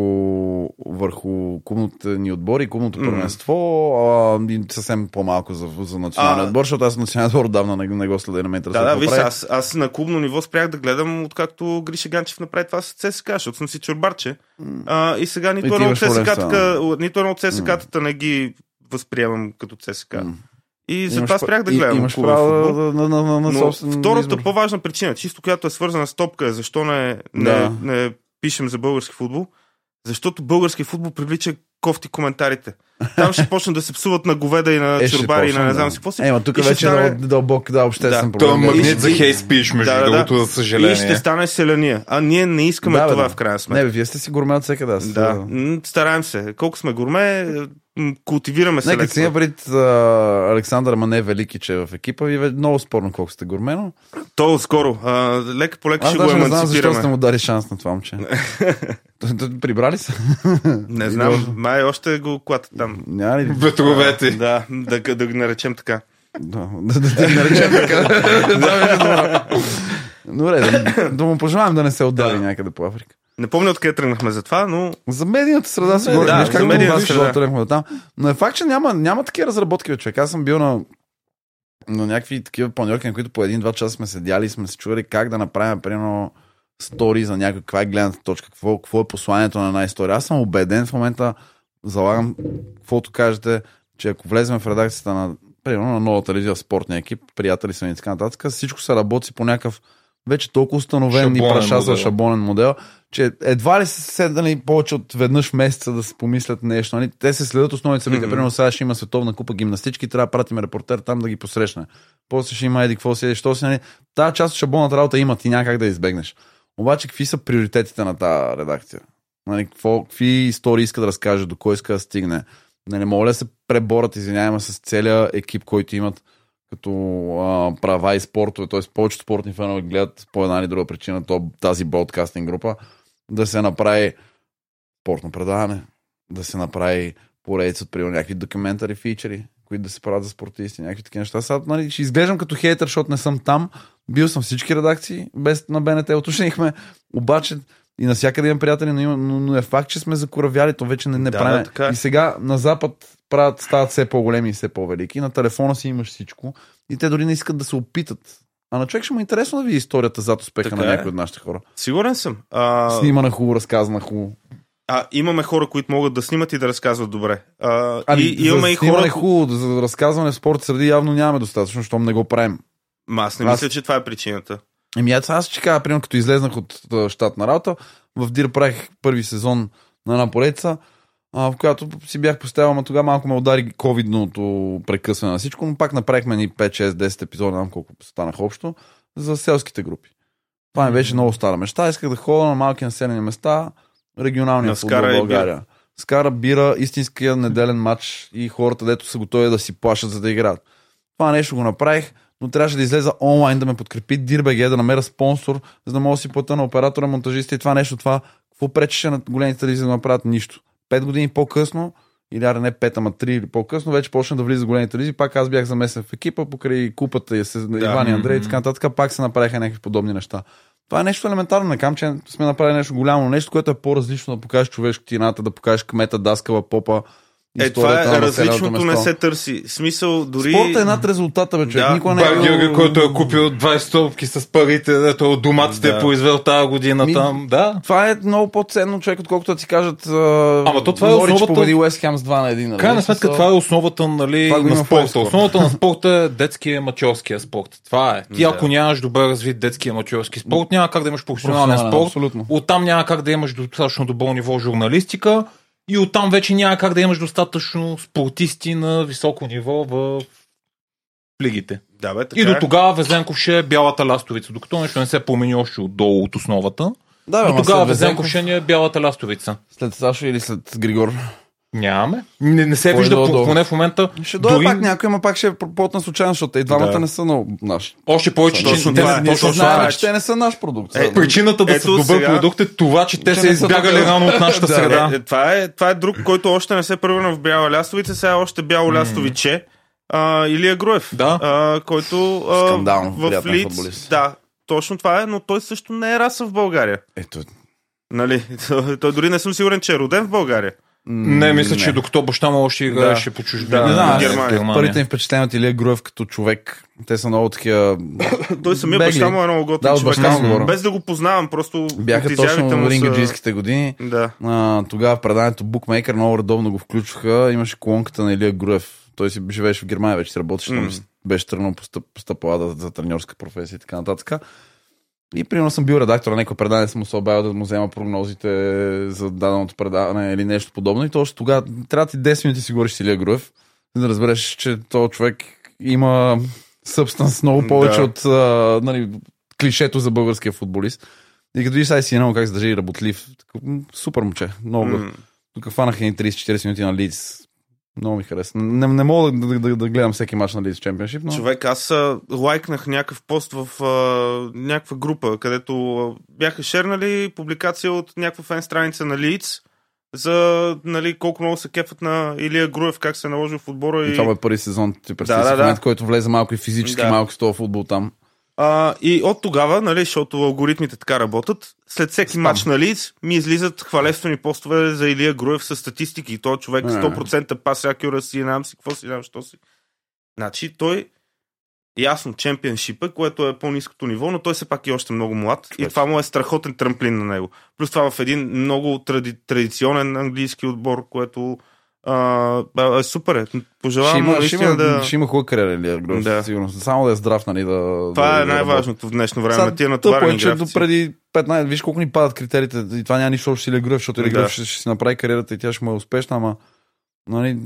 върху клубните ни отбори, клубното първенство а, и съвсем по-малко за, за националния А. отбор, защото аз националния отбор отдавна не, не го следя, не ме интересува. Да, да, виж, аз, аз на клубно ниво спрях да гледам, откакто Гриша Ганчев направи това с ЦСКА, защото съм си чорбарче. А, и сега нито едно от ЦСКА-тата не ги възприемам като ЦСКА. М. И затова спрях да и- гледам Имаш право футбол. на, на, на, на Но собствен втората избор. по-важна причина, чисто която е свързана с топка, е защо не, не, Да. не пишем за български футбол, защото български футбол привлича кофти коментарите. Там ще почнат да се псуват на говеда и на Е, чорбари и на не знам да. си какво си. Е, ма тук вече е стане- много дълбок, да, обществен Да. Това е проблем. И- магнит за хейт спич, между Да, да, да. другото, за И ще съжаление. стане селения. А ние не искаме Да, това да. в крайна сметка. Не, бе, вие сте си гурме от. Аз, Да, м, стараем се. Колко сме гурме, култивираме се Нека си леко. пред Александър Мане Велики, че е в екипа ви е много спорно колко сте гурме, но То скоро. А, лека по лека аз ще го даже не знам защо сте емансипираме. му дали шанс на това момче. Прибрали се? Не знам, май още го клата там. Няма ли? Ветровете. Да, да, да го наречем така. Да, да, да, да наречем така. Да. Добре, да, да му пожелаем да не се отдави Да. някъде по Африка. Не помня откъде тръгнахме за това, но За медийната среда се Да, говори. да, Виж за как медийната медийната среда. тръгнахме там. Но е факт, че няма, няма такива разработки, човек. Аз съм бил на, на някакви такива планьорки, на които по един-два часа сме седяли и сме се чували как да направим, примерно, стори за някаква, каква е гледната точка, какво, какво е посланието на една история. Аз съм убеден в момента, залагам, каквото кажете, че ако влезем в редакцията на, примерно, на нова телевизия, спортния екип, приятели са и така нататък, всичко се работи по някакъв вече толкова установен и прашаса модел. шаблонен модел, че едва ли са седнали повече от веднъж месеца да се помислят нещо. Нали? Те се следят основните събития. Мгм. Примерно сега ще има световна купа гимнастички, трябва да пратим репортер там да ги посрещне. После ще има еди какво си, що си. Нали? Тая част от шаблонната работа има, ти няма как да избегнеш. Обаче, какви са приоритетите на тази редакция? Нали, какво, какви истории иска да разкаже, до кой иска да стигне? Нали, моля да се преборят, извиняваме, с целия екип, който имат като а, права и спортове, т.е. повечето спортни фенове гледат по една или друга причина то, тази бродкастинг група, да се направи спортно предаване, да се направи поредица от примерно някакви документари фичери, които да се правят за спортисти, някакви такива неща. Сега, нали, ще изглеждам като хейтър, защото не съм там. Бил съм всички редакции, без на БНТ уточнихме. Обаче и навсякъде имам приятели, но, има, но, но, е факт, че сме закоравяли, то вече не, не Да, правим. да, е. И сега на Запад правят, стават все по-големи и все по-велики. На телефона си имаш всичко. И те дори не искат да се опитат. А на човек ще му е интересно да види историята зад успеха Така на е. някои от нашите хора. Сигурен съм. А, Снимана хубаво, разказана хубаво. а, имаме хора, които могат да снимат и да разказват добре. А, Ами, и имаме за и хора. е хубаво, за разказване в спорт среди явно нямаме достатъчно, щом не го правим. Ма, аз не Аз- мисля, че това е причината. Еми аз, ще кажа, примерно, като излезнах от щатна работа, в Дир правих първи сезон на една поредица, в която си бях поставил, ама тогава малко ме удари ковидното прекъсване на всичко, но пак направихме ни 5, 6, 10 епизода, знам колко станах общо, за селските групи. Това ми беше много стара мечта. Исках да ходя на малки населени места, регионалния На футбол Скара в България. Скара бира истинския неделен матч и хората, дето са готови да си плашат за да играят. Това нещо го направих, но трябваше да излеза онлайн да ме подкрепи Дирбеге, да намеря спонсор, за да мога да си плата на оператора, монтажиста и това нещо. Това какво пречеше на големите телевизии да направят нищо. Пет години по-късно, или аре не пет, ама три или по-късно, вече почна да влиза големите телевизии. Пак аз бях замесен в екипа, покрай купата и с Иван и Андрей и така нататък, пак се направиха някакви подобни неща. Това е нещо елементарно. Не кам, че сме направили нещо голямо, нещо, което е по-различно, да покажеш човешкотината, да покажеш кмета, даскала, попа, Е, това е на различното не се търси. Смисъл, дори... Спорта е над резултата, бе, човек. Да, Никога не е Георги, който е купил 20 стълбки с парите, дето от доматите Да. е произвел тази година Ми- там. Да. Това е много по-ценно човек, отколкото да ти кажат. Ама то това е Норич основата- победи Уест Хем с 2 на 1. Нали? Крайна сметка това е основата нали, Това на спорта. по-скоро. Основата на спорта е детския мачорския спорт. Това е. Ти Да. ако нямаш добър развит детския мачорски спорт, няма как да имаш професионален Професионален, спорт. абсолютно. Оттам няма как да имаш достатъчно добро ниво журналистика и оттам вече няма как да имаш достатъчно спортисти на високо ниво в лигите. Да, бе, така И до е. тогава Везенков ще е бялата ластовица, докато нещо не се промени още отдолу от основата. Да, бе, До тогава Везенков, ще ни е бялата ластовица. след Сашо или след Григор. Нямаме. Не, не се Кой вижда, е долу? по- поне в момента. Ще дойде дори- пак някой, ама пак ще е плотна случайно, защото и двамата Да. не са много наши. Още повече, че те това не- е, точно това че те не са наш продукт. Е, Причината да са добър сега- продукт е това, че те Че са избягали рано от нашата Да. среда. Е, е, това, е, това е друг, който още не се превърна в бяла лястовица, сега още бяло лястовиче. А, Илия Груев, Да. а, който а, Скандално в Лиц, да, точно това е, но той също не е раса в България. Ето. Нали? Той дори не съм сигурен, че е роден в България. Не, мисля, че докато баща му още играеше по чужбина. Да, Не знам, Германия. първите им впечатления от Илия Груев като човек, те са много такива... Той самия бегли. баща му е много готин Да, човек. баща Аз му. Без да го познавам, просто Бяха точно му в са- рингаджийските години. Да. А, тогава в преданието Букмейкър много редовно го включваха. Имаше колонката на Илия Груев. Той си живееше в Германия, вече работеше, М. там беше тръгнал по стъпала за треньорска професия и така нататък. И примерно съм бил редактор на някое предаване, съм се обявил да му взема прогнозите за даденото предаване или нещо подобно. И точно тогава трябва ти 10 минути си говориш с Илия Груев, за да разбереш, че този човек има събстанс много повече Да. от а, нали, клишето за българския футболист. И като видиш сега си едно как се държи работлив, такъв, супер момче, много. Mm. Тук фанаха ни 30-40 минути на Лидс. Много ми хареса. Не, не мога да, да, да, да гледам всеки матч на Лидс Чемпионшип, но... Човек, аз а, лайкнах някакъв пост в а, някаква група, където а, бяха шернали публикация от някаква фен страница на Лиц за нали, колко много се кефат на Илия Груев, как се е наложил в отбора. И... И, Това е първи сезон, ти представи Да, да, момент, да. който влезе малко и физически, Да. малко с този футбол там. А, и от тогава, нали, защото алгоритмите така работят, след всеки Спам. матч на Лиц ми излизат хвалествени постове за Илия Груев с статистики. Той човек Не. 100% пас accuracy, знам си, какво си, знам, що си. Значи той ясно, чемпионшипа, което е по-низкото ниво, но той все пак е още много млад и Човек. това му е страхотен трамплин на него. Плюс това в един много тради, традиционен английски отбор, което а, а, супер. Е. Ще Пожелавам му има, ще, наистина има, да... ще има хубава кариера, Груев, Да. сигурно. Само да е здрав, нали, да... Това да, е най-важното в днешно време. Сега, тия натоварени е, че до преди 15, виж колко ни падат критериите. И това няма нищо общо с Илия защото Илия Да. Ще, ще си направи кариерата и тя ще му е успешна, ама нали,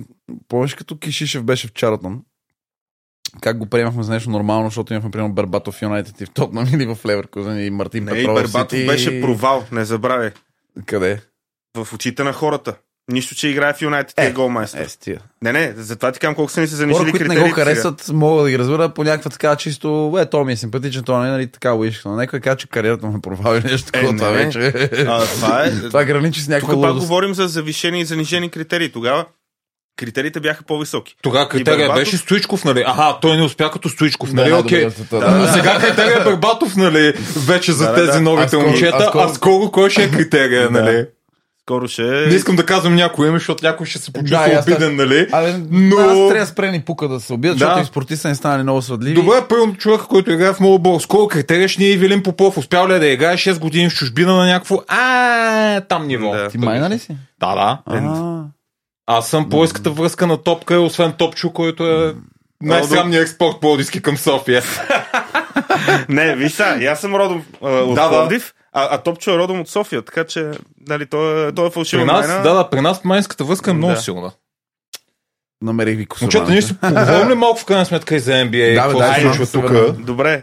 помниш като Кишишев беше в Чаратън, как го приемахме за нещо нормално, защото имахме примерно Бербатов в Юнайтед и в Тотнам или в Леверкузен и Мартин Не, Петров. Бербатов Сити. беше провал, не забравяй. Къде? В очите на хората. Нищо, че играе в Юнайтед и е голмайстър. Е. Не, не, затова ти казвам колко са ни се Хора, занижили които не го сега. харесват, мога да ги разбера по някаква така чисто, е, то ми е симпатичен, то не е нали, така уишка. Но някой каза, че кариерата му е провал или нещо такова, не, това не. вече. А, това е. това граничи с някаква Тук пак говорим за завишени и занижени критерии. Тогава критериите бяха по-високи. Тогава критерия Бербатов- беше Стоичков, нали? Аха, той не успя като Стоичков, Да, нали? най-добрият Окей. света, Да, да. Сега критерия е Бербатов, нали? Вече за Да, да, тези да. Новите момчета. а скоро- А скоро кой ще е критерия, нали? Скоро ще... Не искам да казвам някой име, защото някой ще се Да, почувства и аз обиден, нали? Абе, Но- но... аз трябва да спре ни пука да се убият, Да. защото и спортиста не станали много сладливи. Добре, първо човека, който играе в Молбол. Скоро ни е Вилин Попов. Успял ли е да играе 6 години в чужбина на някакво а там ниво? Да. Ти майна ли си? Да, да. А, Аз съм плойската връзка на Топка, освен Топчо, който е най-срамният експорт плодиски към София. Не, виж сега, и аз съм родом от Да, да. Пловдив, а, а Топчо е родом от София, така че нали, той, е, той е фалшива При нас, майна. да, да, при нас майнската връзка е много Да. силна. намерих ви косурана. Момчета, ние ще поговорим ли малко в крайна сметка и за NBA? Да, бе, какво дай, се случва тук? Добре,